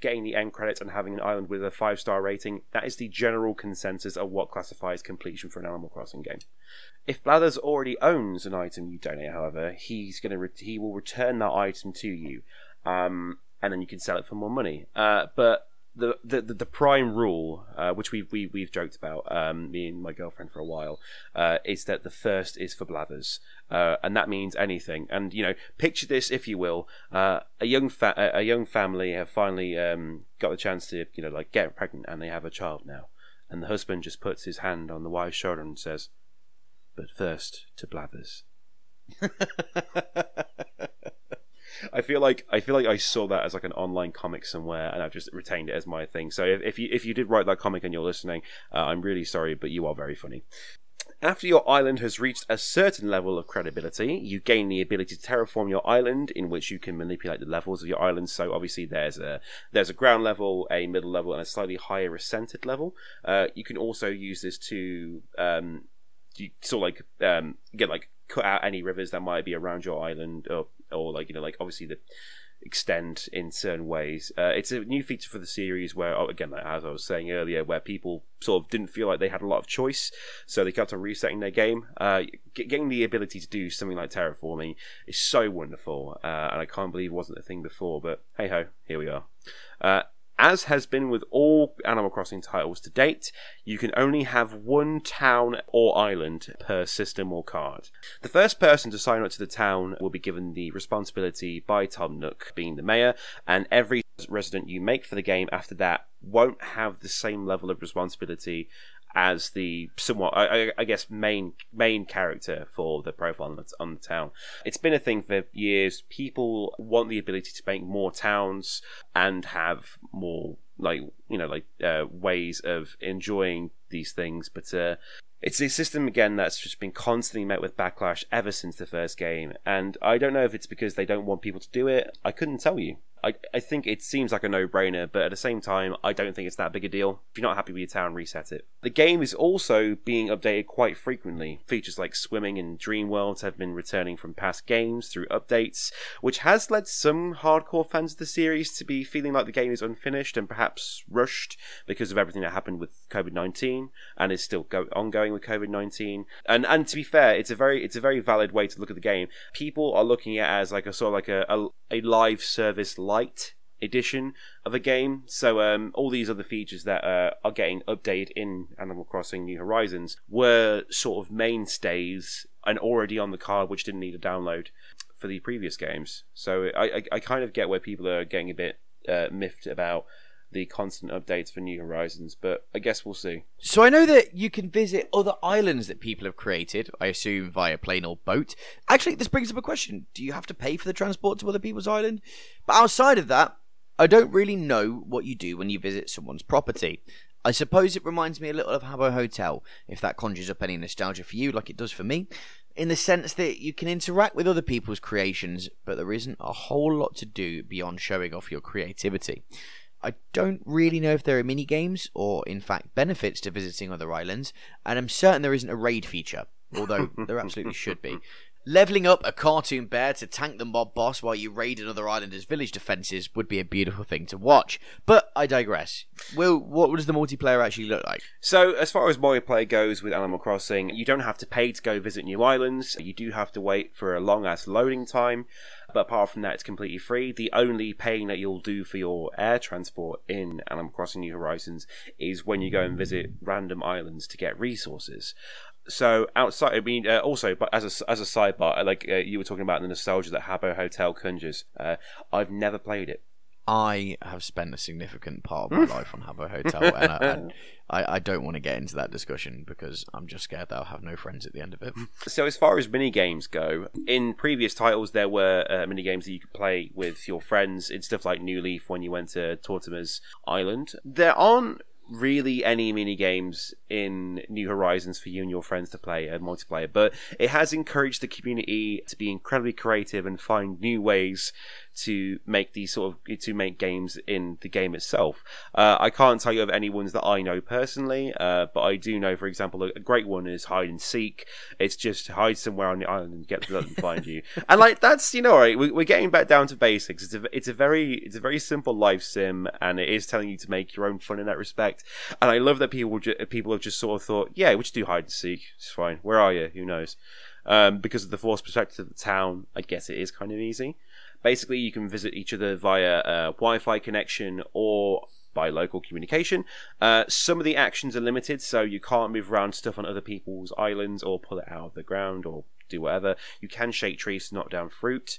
getting the end credits and having an island with a five star rating, that is the general consensus of what classifies completion for an Animal Crossing game. If Blathers already owns an item you donate, however, he's gonna re- he will return that item to you, um, and then you can sell it for more money. Uh, but the, the the prime rule, uh, which we've we, we have joked about, um, me and my girlfriend for a while, uh, is that the first is for blathers, uh, and that means anything. And you know, picture this, if you will, uh, a young fa- a young family have finally um, got the chance to you know like get pregnant, and they have a child now, and the husband just puts his hand on the wife's shoulder and says, "But first to blathers." [laughs] I feel like I feel like I saw that as like an online comic somewhere, and I've just retained it as my thing. So if, if you if you did write that comic and you're listening, uh, I'm really sorry, but you are very funny. After your island has reached a certain level of credibility, you gain the ability to terraform your island, in which you can manipulate the levels of your island. So obviously, there's a there's a ground level, a middle level, and a slightly higher ascended level. Uh, you can also use this to um, you sort of like um, get like cut out any rivers that might be around your island, or or like you know like obviously the extend in certain ways. Uh, it's a new feature for the series where, oh, again, as I was saying earlier, where people sort of didn't feel like they had a lot of choice, so they kept on resetting their game. Uh, getting the ability to do something like terraforming is so wonderful, uh, and I can't believe it wasn't a thing before. But hey ho, here we are. As has been with all Animal Crossing titles to date, you can only have one town or island per system or card. The first person to sign up to the town will be given the responsibility by Tom Nook, being the mayor, and every resident you make for the game after that won't have the same level of responsibility as the somewhat, I, I, guess, main main character for the profile on the, on the town. It's been a thing for years. People want the ability to make more towns and have more like you know like uh, ways of enjoying these things, but uh, it's a system again that's just been constantly met with backlash ever since the first game, and I don't know if it's because they don't want people to do it. I couldn't tell you. I, I think it seems like a no brainer, but at the same time, I don't think it's that big a deal. If you're not happy with your town, reset it. The game is also being updated quite frequently. Features like swimming and dream worlds have been returning from past games through updates, which has led some hardcore fans of the series to be feeling like the game is unfinished and perhaps rushed because of everything that happened with COVID 19 and is still go- ongoing with COVID 19. And and to be fair, it's a very it's a very valid way to look at the game. People are looking at it as like a sort of like a, a, a live service light edition of a game. So um, all these other features that uh, are getting updated in Animal Crossing New Horizons were sort of mainstays and already on the card, which didn't need a download for the previous games. So I, I, I kind of get where people are getting a bit uh, miffed about the constant updates for New Horizons, but I guess we'll see. So I know that you can visit other islands that people have created, I assume via plane or boat. Actually, this brings up a question. Do you have to pay for the transport to other people's island? But outside of that, I don't really know what you do when you visit someone's property. I suppose it reminds me a little of Habbo Hotel, if that conjures up any nostalgia for you, like it does for me, in the sense that you can interact with other people's creations, but there isn't a whole lot to do beyond showing off your creativity. I don't really know if there are mini games or, in fact, benefits to visiting other islands, and I'm certain there isn't a raid feature, although [laughs] there absolutely should be. Leveling up a cartoon bear to tank the mob boss while you raid another islander's village defenses would be a beautiful thing to watch. But I digress. Will, what does the multiplayer actually look like? So, as far as multiplayer goes with Animal Crossing, you don't have to pay to go visit new islands. You do have to wait for a long ass loading time. But apart from that, it's completely free. The only paying that you'll do for your air transport in Animal Crossing New Horizons is when you go and visit random islands to get resources. So outside, I mean, uh, also, but as a as a sidebar, like uh, you were talking about the nostalgia that Habbo Hotel conjures, uh, I've never played it. I have spent a significant part of my [laughs] life on Habbo Hotel, and, I, and I, I don't want to get into that discussion because I'm just scared that I'll have no friends at the end of it. [laughs] So as far as mini games go, in previous titles there were uh, mini games that you could play with your friends in stuff like New Leaf when you went to Tortimer's Island. There aren't really any mini games in New Horizons for you and your friends to play uh, multiplayer, but it has encouraged the community to be incredibly creative and find new ways to make these sort of to make games in the game itself. Uh, I can't tell you of any ones that I know personally, uh, but I do know, for example, a, great one is hide and seek. It's just hide somewhere on the island and get them and find you, [laughs] and like that's you know, right, we, we're getting back down to basics. It's a it's a very it's a very simple life sim, and it is telling you to make your own fun in that respect. And I love that people ju- people have just sort of thought, yeah, we should do hide and seek. It's fine. Where are you? Who knows? Um, because of the forced perspective of the town, I guess it is kind of easy. Basically, you can visit each other via a Wi-Fi connection or by local communication. Uh, some of the actions are limited, so you can't move around stuff on other people's islands or pull it out of the ground or do whatever. You can shake trees to knock down fruit.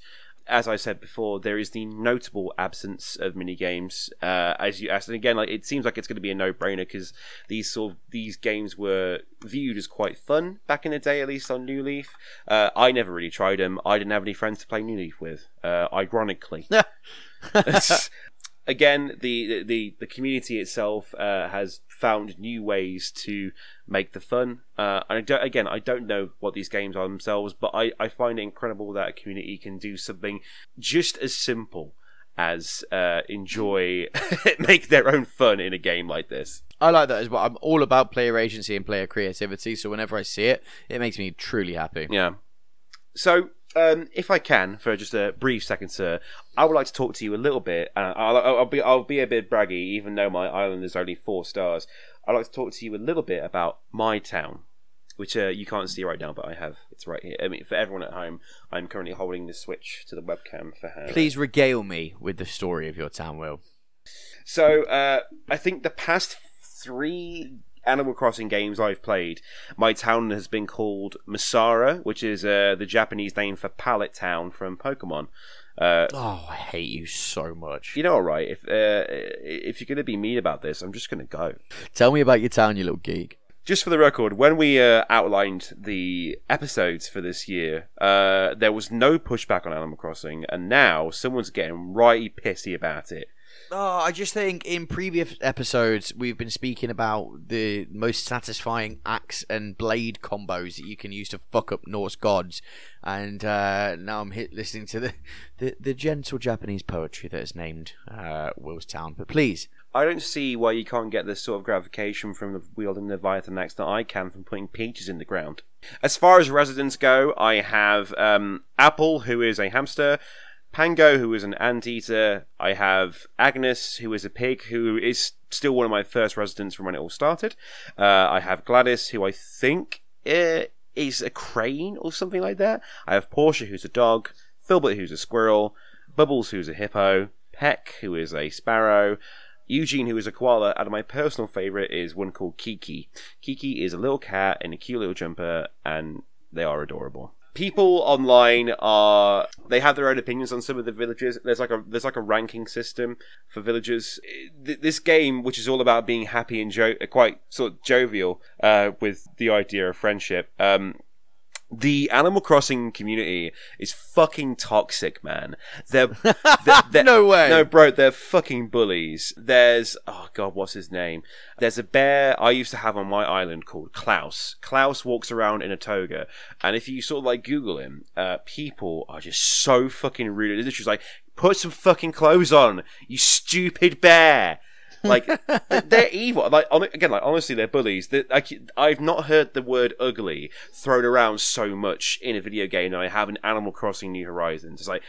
As I said before, there is the notable absence of mini games. Uh, as you asked, and again, like it seems like it's going to be a no-brainer because these sort of these games were viewed as quite fun back in the day, at least on New Leaf. Uh, I never really tried them. I didn't have any friends to play New Leaf with. Uh, ironically, [laughs] [laughs] [laughs] again, the the the community itself uh, has found new ways to make the fun. Uh, and I don't, again, I don't know what these games are themselves, but I, I find it incredible that a community can do something just as simple as uh, enjoy [laughs] make their own fun in a game like this. I like that as well. I'm all about player agency and player creativity, so whenever I see it, it makes me truly happy. Yeah. So, um, if I can, for just a brief second, sir, I would like to talk to you a little bit. And I'll, I'll, I'll be I'll be a bit braggy, even though my island is only four stars. I'd like to talk to you a little bit about my town, which uh, you can't see right now, but I have. It's right here. I mean, for everyone at home, I'm currently holding the switch to the webcam for her. Please regale me with the story of your town, Will. So, uh, I think the past three Animal Crossing games I've played, my town has been called Masara, which is uh, the Japanese name for Pallet Town from Pokemon. Uh, Oh, I hate you so much. you know, all right. If uh, if you're going to be mean about this, I'm just going to go. Tell me about your town, you little geek. Just for the record, when we uh, outlined the episodes for this year, uh, there was no pushback on Animal Crossing, and now someone's getting righty pissy about it. Oh, I just think in previous episodes we've been speaking about the most satisfying axe and blade combos that you can use to fuck up Norse gods, and uh, now I'm hit listening to the, the, the gentle Japanese poetry that is named uh, Will's Town. But please, I don't see why you can't get this sort of gratification from wielding the Leviathan axe that I can from putting peaches in the ground. As far as residents go, I have um, Apple, who is a hamster, Pango, who is an anteater. I have Agnes, who is a pig, who is still one of my first residents from when it all started. Uh, I have Gladys, who I think uh, is a crane or something like that. I have Portia, who's a dog, Filbert, who's a squirrel, Bubbles, who's a hippo, Peck, who is a sparrow, Eugene, who is a koala, and my personal favourite is one called Kiki. Kiki is a little cat in a cute little jumper, and they are adorable. People online are they have their own opinions on some of the villages. There's like a there's like a ranking system for villagers. This game, which is all about being happy and jo- quite sort of jovial, uh, with the idea of friendship. Um, the Animal Crossing community is fucking toxic, man. They're, [laughs] they're, they're No way. No, bro, they're fucking bullies. There's oh god, what's his name? There's a bear I used to have on my island called Klaus. Klaus walks around in a toga, and if you sort of like Google him, uh, people are just so fucking rude. It's just like, put some fucking clothes on, you stupid bear. Like they're evil. Like hon- again, like honestly, they're bullies. They- like, I've not heard the word ugly thrown around so much in a video game than I have in Animal Crossing New Horizons. It's like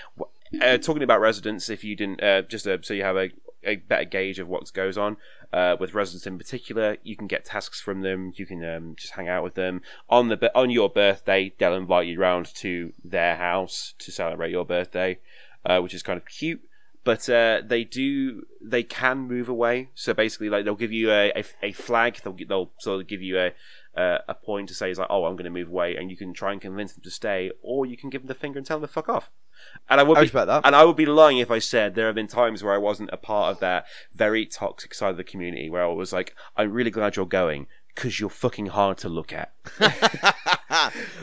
uh, talking about residents. If you didn't, uh, just uh, so you have a, a better gauge of what goes on uh, with residents in particular, you can get tasks from them. You can um, just hang out with them on the on your birthday. They'll invite you round to their house to celebrate your birthday. uh, which is kind of cute. But uh, they do they can move away. So basically, like they'll give you a, a, a flag. They'll they'll sort of give you a uh, a point to say it's like, oh, I'm going to move away, and you can try and convince them to stay, or you can give them the finger and tell them to fuck off. And I would I be, and I would be lying if I said there have been times where I wasn't a part of that very toxic side of the community, where I was like, I'm really glad you're going because you're fucking hard to look at. [laughs]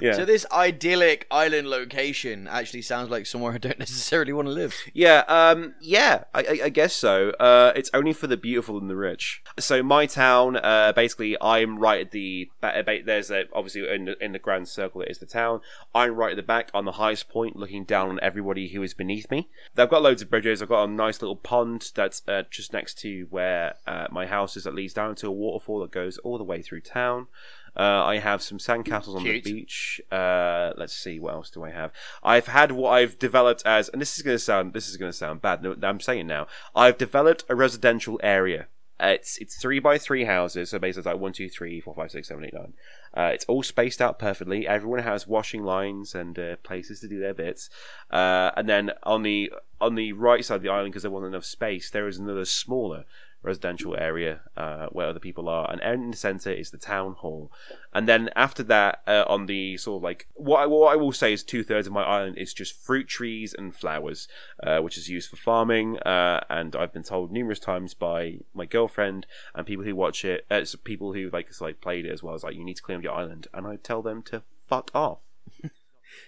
Yeah. So this idyllic island location actually sounds like somewhere I don't [laughs] necessarily want to live. Yeah, um, yeah, I, I, I guess so. Uh, it's only for the beautiful and the rich. So my town, uh, basically, I'm right at the ba- ba- there's a, obviously in the, in the grand circle that is the town. I'm right at the back on the highest point, looking down on everybody who is beneath me. I've got loads of bridges. I've got a nice little pond that's uh, just next to where uh, my house is. That leads down to a waterfall that goes all the way through town. Uh, I have some sandcastles on the beach. Uh, let's see, what else do I have? I've had what I've developed as, and this is going to sound, this is going to sound bad. No, I'm saying it now. I've developed a residential area. Uh, it's it's three by three houses, so basically it's like one, two, three, four, five, six, seven, eight, nine. Uh, it's all spaced out perfectly. Everyone has washing lines and uh, places to do their bits. Uh, and then on the on the right side of the island, because there wasn't enough space, there is another smaller residential area uh, where other people are, and in the centre is the town hall. And then after that, uh, on the sort of like what I, what I will say is two thirds of my island is just fruit trees and flowers, uh, which is used for farming. Uh, and I've been told numerous times by my girlfriend and people who watch it, uh, people who like like played it as well, is like you need to clean up your island, and I tell them to fuck off.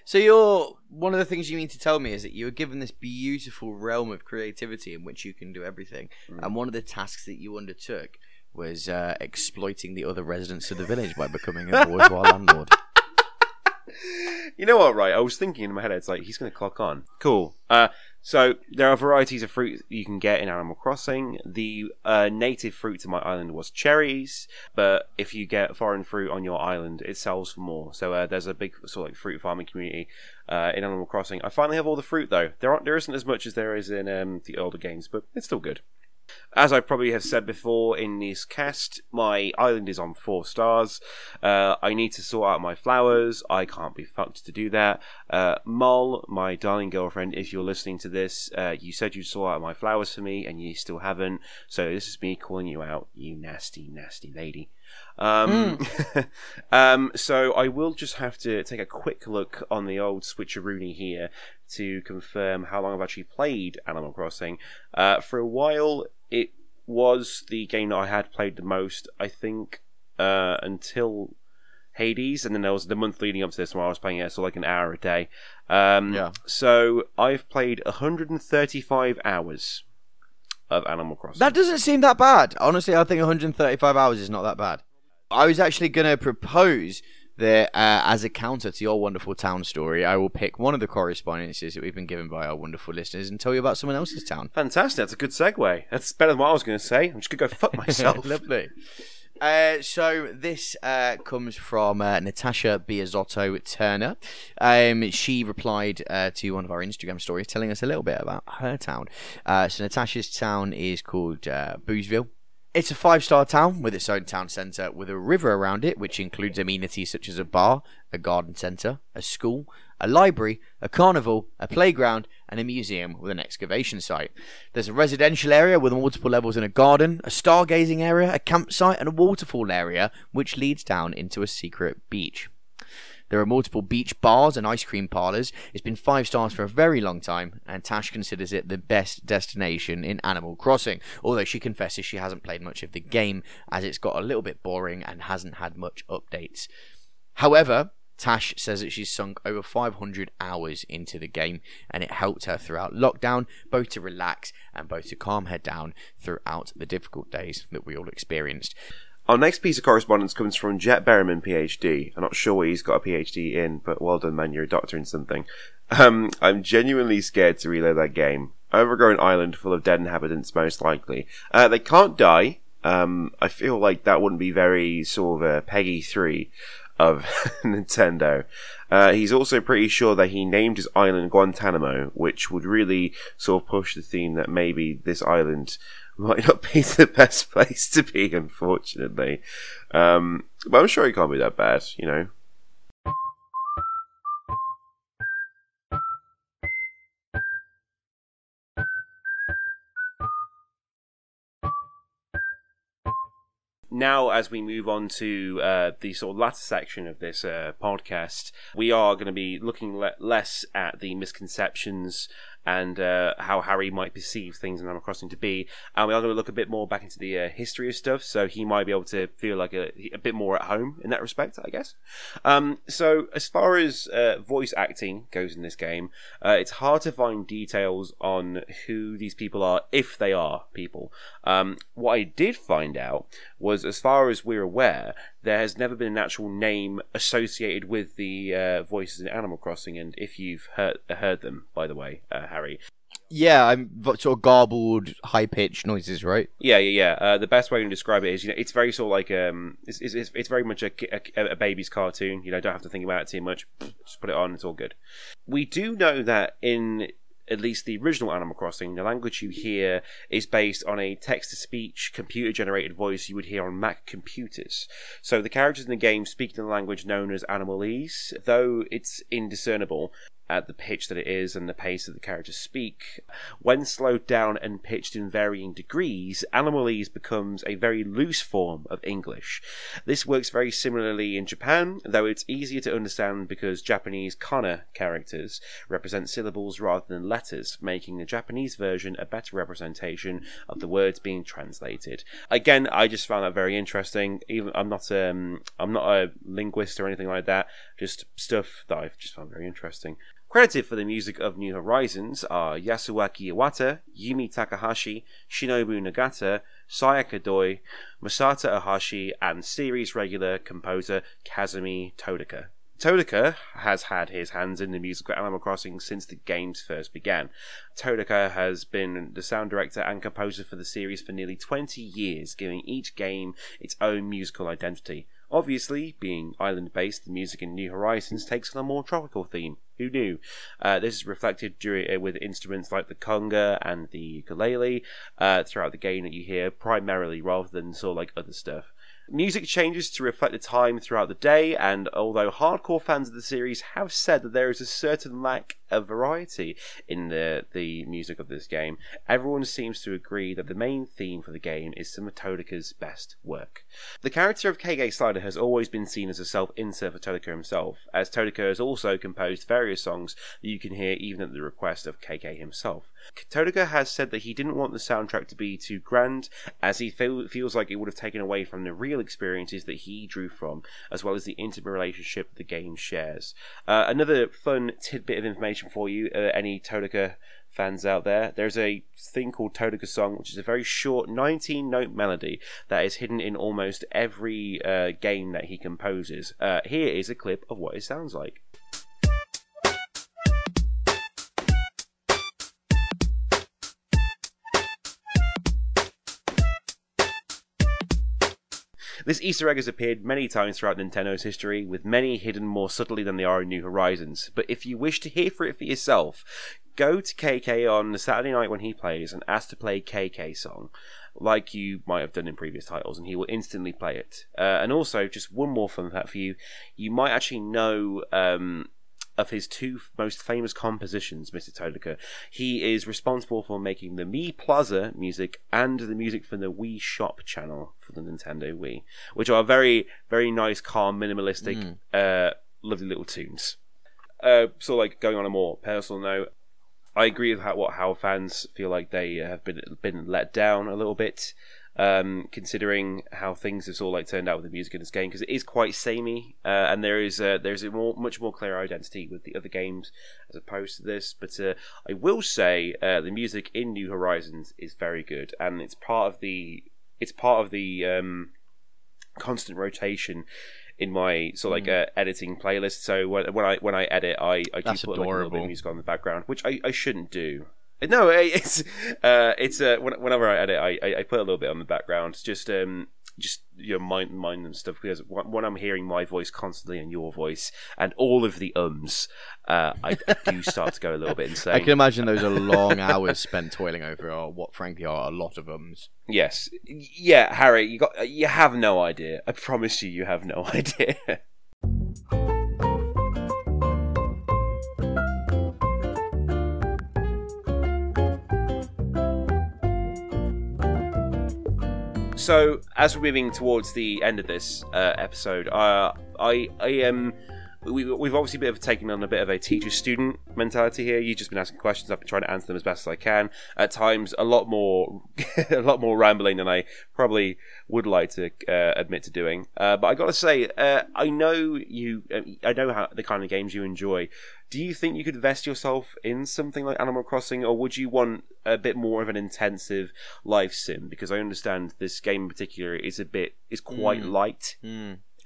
So you're one of the things you need to tell me is that you were given this beautiful realm of creativity in which you can do everything, and one of the tasks that you undertook was uh, exploiting the other residents of the village by becoming a bourgeois landlord. [laughs] You know what, right? I was thinking in my head, it's like, he's going to clock on. Cool. Uh, so, there are varieties of fruit you can get in Animal Crossing. The uh, native fruit to my island was cherries, but if you get foreign fruit on your island, it sells for more. So, uh, there's a big sort of like fruit farming community uh, in Animal Crossing. I finally have all the fruit, though. There, aren't, there isn't as much as there is in um, the older games, but it's still good. As I probably have said before in this cast, my island is on four stars. Uh, I need to sort out my flowers. I can't be fucked to do that. Uh, Mol, my darling girlfriend, if you're listening to this, uh, you said you'd sort out my flowers for me, and you still haven't. So this is me calling you out, you nasty, nasty lady. Um, [laughs] um, so I will just have to take a quick look on the old switcheroony here to confirm how long I've actually played Animal Crossing. Uh, for a while, it was the game that I had played the most, I think, uh, until Hades, and then there was the month leading up to this where I was playing it, so like an hour a day. Um, Yeah. So I've played 135 hours of Animal Crossing. That doesn't seem that bad. Honestly, I think 135 hours is not that bad. I was actually going to propose that uh, as a counter to your wonderful town story, I will pick one of the correspondences that we've been given by our wonderful listeners and tell you about someone else's town. Fantastic. That's a good segue. That's better than what I was going to say. I'm just going to go fuck [laughs] myself. Lovely. Uh, so this uh, comes from uh, Natasha Biazotto Turner. Um, she replied uh, to one of our Instagram stories, telling us a little bit about her town. Uh, so Natasha's town is called uh, Boozeville. It's a five-star town with its own town centre, with a river around it, which includes amenities such as a bar, a garden centre, a school, a library, a carnival, a playground, and a museum with an excavation site. There's a residential area with multiple levels and a garden, a stargazing area, a campsite, and a waterfall area, which leads down into a secret beach. There are multiple beach bars and ice cream parlours. It's been five stars for a very long time, and Tash considers it the best destination in Animal Crossing, although she confesses she hasn't played much of the game as it's got a little bit boring and hasn't had much updates. However, Tash says that she's sunk over 500 hours into the game and it helped her throughout lockdown, both to relax and both to calm her down throughout the difficult days that we all experienced. Our next piece of correspondence comes from Jet Berriman, PhD. I'm not sure what he's got a PhD in, but well done, man. You're a doctor in something. Um, I'm genuinely scared to reload that game. Overgrown island full of dead inhabitants, most likely. Uh, they can't die. Um, I feel like that wouldn't be very sort of a PEGI 3 of [laughs] Nintendo. Uh, he's also pretty sure that he named his island Guantanamo, which would really sort of push the theme that maybe this island [laughs] might not be the best place to be, unfortunately. Um, but I'm sure it can't be that bad, you know. Now, as we move on to uh, the sort of latter section of this uh, podcast, we are going to be looking le- less at the misconceptions and uh, how Harry might perceive things in Animal Crossing to be. And we are going to look a bit more back into the uh, history of stuff, so he might be able to feel like a, a bit more at home in that respect, I guess. Um, so, as far as uh, voice acting goes in this game, uh, it's hard to find details on who these people are, if they are people. Um, what I did find out was, as far as we're aware, there has never been an actual name associated with the uh, voices in Animal Crossing. And if you've heard heard them, by the way, uh, Harry, Yeah, I'm sort of garbled, high pitched noises, right? yeah, yeah, yeah. Uh, the best way to describe it is, you know, it's very sort of like um, it's it's, it's, very much a, a, a baby's cartoon. You know, don't have to think about it too much. Just put it on, it's all good. We do know that in at least the original Animal Crossing, the language you hear is based on a text to speech computer generated voice you would hear on Mac computers. So the characters in the game speak in the language known as Animalese, though it's indiscernible at the pitch that it is and the pace that the characters speak. When slowed down and pitched in varying degrees, Animalese becomes a very loose form of English. This works very similarly in Japan, though it's easier to understand because Japanese kana characters represent syllables rather than letters, making the Japanese version a better representation of the words being translated. Again, I just found that very interesting. Even I'm not um I'm not a linguist or anything like that. Just stuff that I've just found very interesting. Credited for the music of New Horizons are Yasuaki Iwata, Yumi Takahashi, Shinobu Nagata, Sayaka Doi, Masato Ohashi, and series regular composer Kazumi Totaka. Totaka has had his hands in the music of Animal Crossing since the games first began. Totaka has been the sound director and composer for the series for nearly 20 years, giving each game its own musical identity. Obviously, being island based, the music in New Horizons takes on a more tropical theme. Who knew? Uh, this is reflected during, uh, with instruments like the conga and the ukulele uh, throughout the game that you hear primarily rather than sort of like other stuff. Music changes to reflect the time throughout the day, and although hardcore fans of the series have said that there is a certain lack of variety in the, the music of this game, everyone seems to agree that the main theme for the game is some of Totaka's best work. The character of KK Slider has always been seen as a self insert for Totaka himself, as Totaka has also composed various songs that you can hear even at the request of KK himself. Totaka has said that he didn't want the soundtrack to be too grand, as he feel, feels like it would have taken away from the real experiences that he drew from, as well as the intimate relationship the game shares. Uh, another fun tidbit of information for you, uh, any Totaka fans out there, there's a thing called Totaka Song, which is a very short 19 note melody that is hidden in almost every uh, game that he composes. Uh, here is a clip of what it sounds like. This Easter egg has appeared many times throughout Nintendo's history, with many hidden more subtly than they are in New Horizons. But if you wish to hear for it for yourself, go to KK on the Saturday night when he plays and ask to play KK song, like you might have done in previous titles, and he will instantly play it. Uh, and also, just one more fun fact for you: you might actually know. Um, of his two most famous compositions, Mr. Totaka. He is responsible for making the Mii Plaza music and the music for the Wii Shop channel for the Nintendo Wii, which are very, very nice, calm, minimalistic, uh, lovely little tunes. Uh, so, like going on a more personal note, I agree with how, what how fans feel like they have been been let down a little bit, um, considering how things have sort of like turned out with the music in this game because it is quite samey, uh, and there is uh, there's a more much more clear identity with the other games as opposed to this. But uh, I will say uh, the music in New Horizons is very good, and it's part of the it's part of the um, constant rotation in my sort of like uh, editing playlist. So when, when I when I edit, I I That's keep put like, a little bit of music on the background, which I, I shouldn't do. No, [laughs] it's uh, it's uh, whenever I edit, I, I I put a little bit on the background, just um just you know mind mind and stuff because when when I'm hearing my voice constantly and your voice and all of the ums, uh, I, I do start to go a little bit insane. [laughs] I can imagine those are long hours spent toiling over, or what frankly are a lot of ums. Yes, yeah, Harry, you got you have no idea. I promise you, you have no [laughs] idea. So, as we're moving towards the end of this uh, episode, uh, I I am. We, we've obviously been taken on a bit of a teacher-student mentality here. You've just been asking questions. I've been trying to answer them as best as I can. At times, a lot more, [laughs] a lot more rambling than I probably would like to uh, admit to doing. Uh, but I got to say, uh, I know you. uh, I know how the kind of games you enjoy. Do you think you could vest yourself in something like Animal Crossing, or would you want a bit more of an intensive life sim? Because I understand this game in particular is a bit is quite light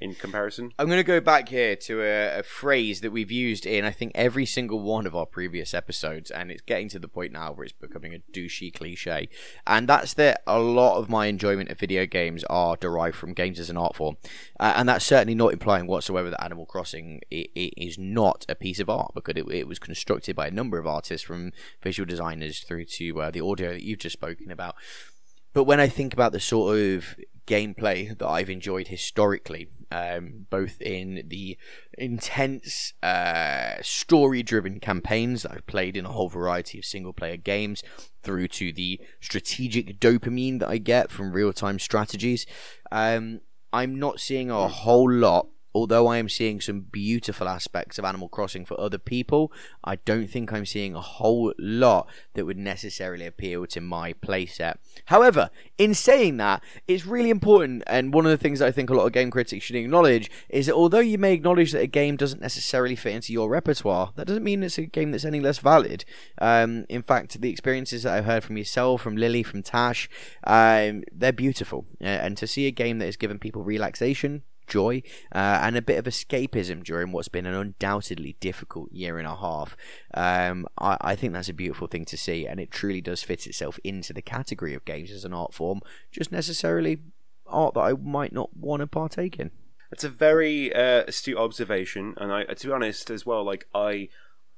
in comparison. I'm going to go back here to a, a phrase that we've used in, I think, every single one of our previous episodes, and it's getting to the point now where it's becoming a douchey cliche. And that's that a lot of my enjoyment of video games are derived from games as an art form. Uh, and that's certainly not implying whatsoever that Animal Crossing i- i- is not a piece of art, because it, it was constructed by a number of artists, from visual designers through to uh, the audio that you've just spoken about. But when I think about the sort of gameplay that I've enjoyed historically, um, both in the intense uh, story-driven campaigns that I've played in a whole variety of single-player games, through to the strategic dopamine that I get from real-time strategies, um, I'm not seeing a whole lot although I am seeing some beautiful aspects of Animal Crossing for other people, I don't think I'm seeing a whole lot that would necessarily appeal to my playset. However, in saying that, it's really important, and one of the things that I think a lot of game critics should acknowledge is that although you may acknowledge that a game doesn't necessarily fit into your repertoire, that doesn't mean it's a game that's any less valid. Um, in fact, the experiences that I've heard from yourself, from Lily, from Tash, um, they're beautiful. And to see a game that has given people relaxation, joy uh, and a bit of escapism during what's been an undoubtedly difficult year and a half. Um, I, I think that's a beautiful thing to see, and it truly does fit itself into the category of games as an art form, just necessarily art that I might not want to partake in. It's a very uh, astute observation, and I, to be honest, as well, like I,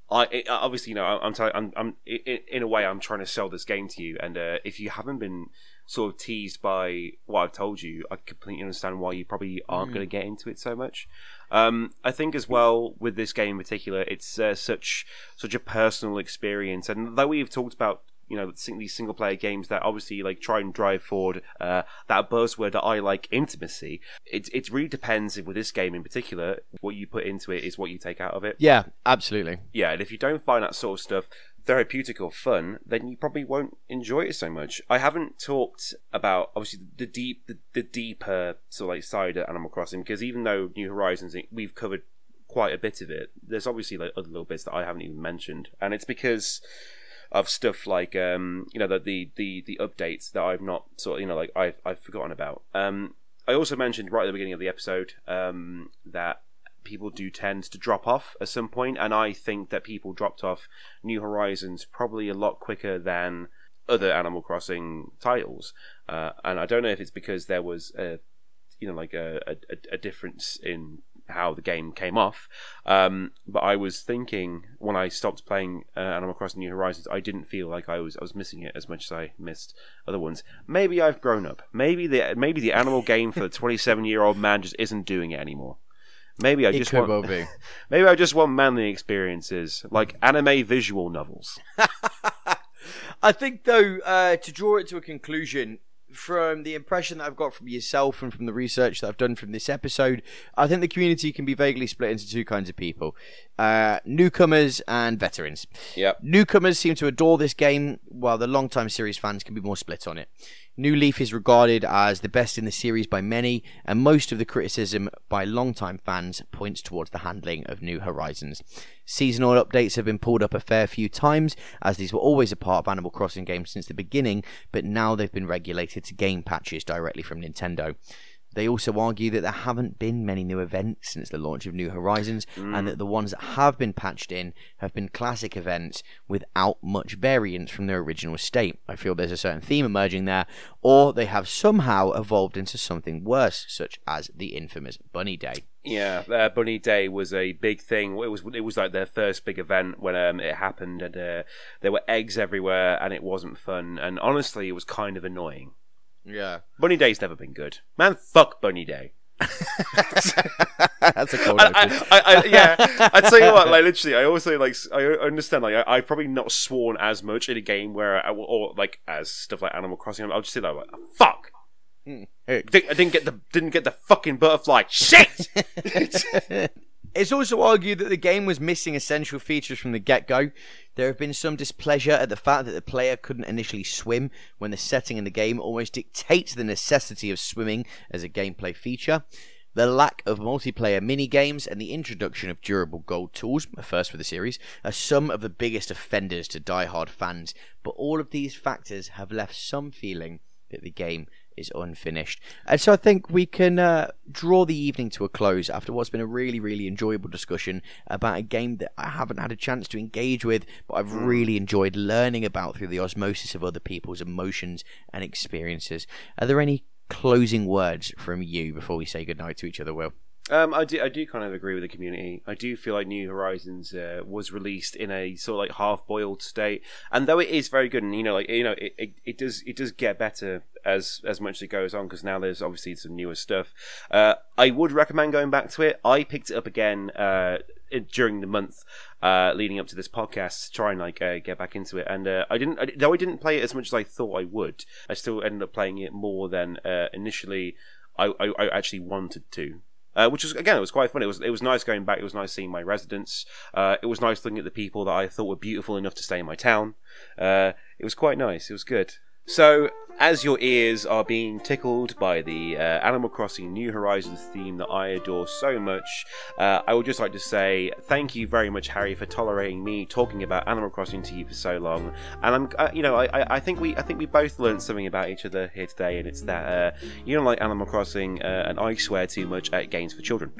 I it- obviously, you know, I'm, t- I'm, I'm, in, in a way, I'm trying to sell this game to you, and uh, if you haven't been sort of teased by what I've told you, I completely understand why you probably aren't going to get into it so much. Um, I think as well with this game in particular, it's uh, such such a personal experience, and though we've talked about you know these single player games that obviously like try and drive forward uh, that buzzword that I like intimacy. It it really depends with this game in particular. What you put into it is what you take out of it. Yeah, absolutely. Yeah, and if you don't find that sort of stuff therapeutic or fun, then you probably won't enjoy it so much. I haven't talked about obviously the deep, the, the deeper sort of like side of Animal Crossing because even though New Horizons we've covered quite a bit of it, there's obviously like other little bits that I haven't even mentioned, and it's because of stuff like um you know the the the, the updates that I've not sort of you know like I've I've forgotten about. Um, I also mentioned right at the beginning of the episode um that people do tend to drop off at some point, and I think that people dropped off New Horizons probably a lot quicker than other Animal Crossing titles. Uh, and I don't know if it's because there was a, you know, like a, a, a difference in how the game came off. Um, but I was thinking when I stopped playing uh, Animal Crossing New Horizons, I didn't feel like I was I was missing it as much as I missed other ones. Maybe I've grown up. Maybe the maybe the animal game for the 27 year old man just isn't doing it anymore. Maybe I It just want well [laughs] be. maybe I just want manly experiences like anime visual novels. [laughs] I think, though, uh, to draw it to a conclusion, from the impression that I've got from yourself and from the research that I've done from this episode, I think the community can be vaguely split into two kinds of people uh, newcomers and veterans. Yep. Newcomers seem to adore this game, while the long-time series fans can be more split on it. New Leaf is regarded as the best in the series by many, and most of the criticism by long-time fans points towards the handling of New Horizons. Seasonal updates have been pulled up a fair few times, as these were always a part of Animal Crossing games since the beginning, but now they've been regulated to game patches directly from Nintendo. They also argue that there haven't been many new events since the launch of New Horizons, and that the ones that have been patched in have been classic events without much variance from their original state. I feel there's a certain theme emerging there, or they have somehow evolved into something worse, such as the infamous Bunny Day. Yeah, uh, Bunny Day was a big thing. It was it was like their first big event when um, it happened, and uh, there were eggs everywhere, and it wasn't fun. And honestly, it was kind of annoying. Yeah. Bunny Day's never been good. Man, fuck Bunny Day. [laughs] That's a cold I, open. I, I, I, yeah, I tell you what, like literally, I also like I understand like I, I've probably not sworn as much in a game where I, or like as stuff like Animal Crossing. I'll just say that like fuck, hmm. I didn't, I didn't get the didn't get the fucking butterfly. Shit. [laughs] It's also argued that the game was missing essential features from the get go. There have been some displeasure at the fact that the player couldn't initially swim when the setting in the game almost dictates the necessity of swimming as a gameplay feature. The lack of multiplayer mini games and the introduction of durable gold tools, a first for the series, are some of the biggest offenders to die-hard fans, but all of these factors have left some feeling that the game is unfinished. And so I think we can uh, draw the evening to a close after what's been a really, really enjoyable discussion about a game that I haven't had a chance to engage with, but I've really enjoyed learning about through the osmosis of other people's emotions and experiences. Are there any closing words from you before we say goodnight to each other, Will? Um, I do, I do kind of agree with the community. I do feel like New Horizons uh, was released in a sort of like half-boiled state, and though it is very good, and you know, like you know, it, it, it does it does get better as as much as it goes on because now there's obviously some newer stuff. Uh, I would recommend going back to it. I picked it up again uh, during the month uh, leading up to this podcast to try and like uh, get back into it, and uh, I didn't. I, though I didn't play it as much as I thought I would. I still ended up playing it more than uh, initially. I, I, I actually wanted to. Uh, which was again, it was quite fun. It was it was nice going back. It was nice seeing my residents. Uh, it was nice looking at the people that I thought were beautiful enough to stay in my town. Uh, it was quite nice. It was good. So, as your ears are being tickled by the uh, Animal Crossing New Horizons theme that I adore so much, uh, I would just like to say thank you very much, Harry, for tolerating me talking about Animal Crossing to you for so long. And I'm, uh, you know, I, I, think we, I think we both learned something about each other here today, and it's that uh, you don't like Animal Crossing, uh, and I swear too much at games for children.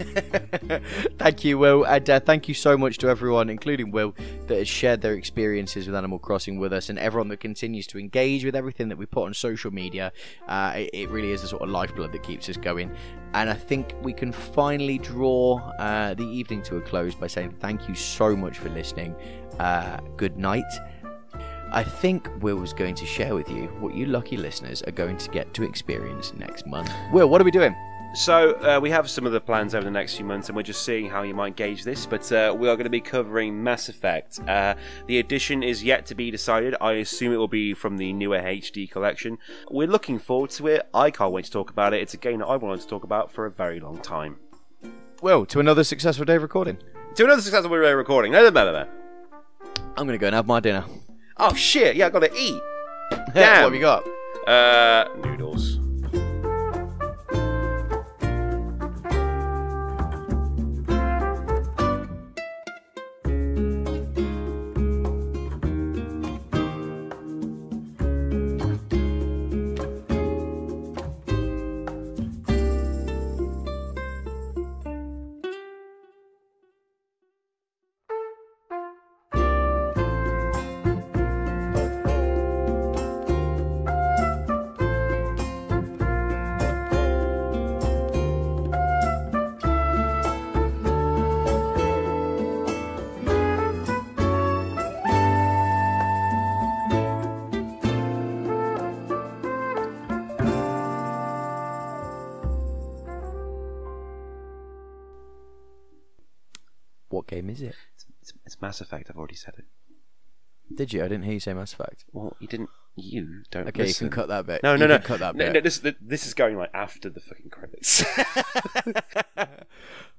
[laughs] thank you, Will, and uh, thank you so much to everyone, including Will, that has shared their experiences with Animal Crossing with us, and everyone that continues to engage with everything that we put on social media. Uh, it, it really is the sort of lifeblood that keeps us going. And I think we can finally draw uh, the evening to a close by saying thank you so much for listening. Uh, good night. I think Will was going to share with you what you lucky listeners are going to get to experience next month. Will, what are we doing? So uh, we have some of the plans over the next few months, and we're just seeing how you might gauge this. But uh, we are going to be covering Mass Effect. Uh, the edition is yet to be decided. I assume it will be from the newer HD collection. We're looking forward to it. I can't wait to talk about it. It's a game that I've wanted to talk about for a very long time. Well, to another successful day of recording. To another successful uh, recording. No, no, no, no. I'm going to go and have my dinner. Oh shit! Yeah, I gotta eat. [laughs] Damn. what Damn. have you got? Uh, noodles. Effect. I've already said it. Did you? I didn't hear you say Mass Effect. Well, you didn't. You don't. Okay, listen. you can cut that bit. No, no, you no. Cut that no, bit. No, this this is going like after the fucking credits. [laughs] [laughs]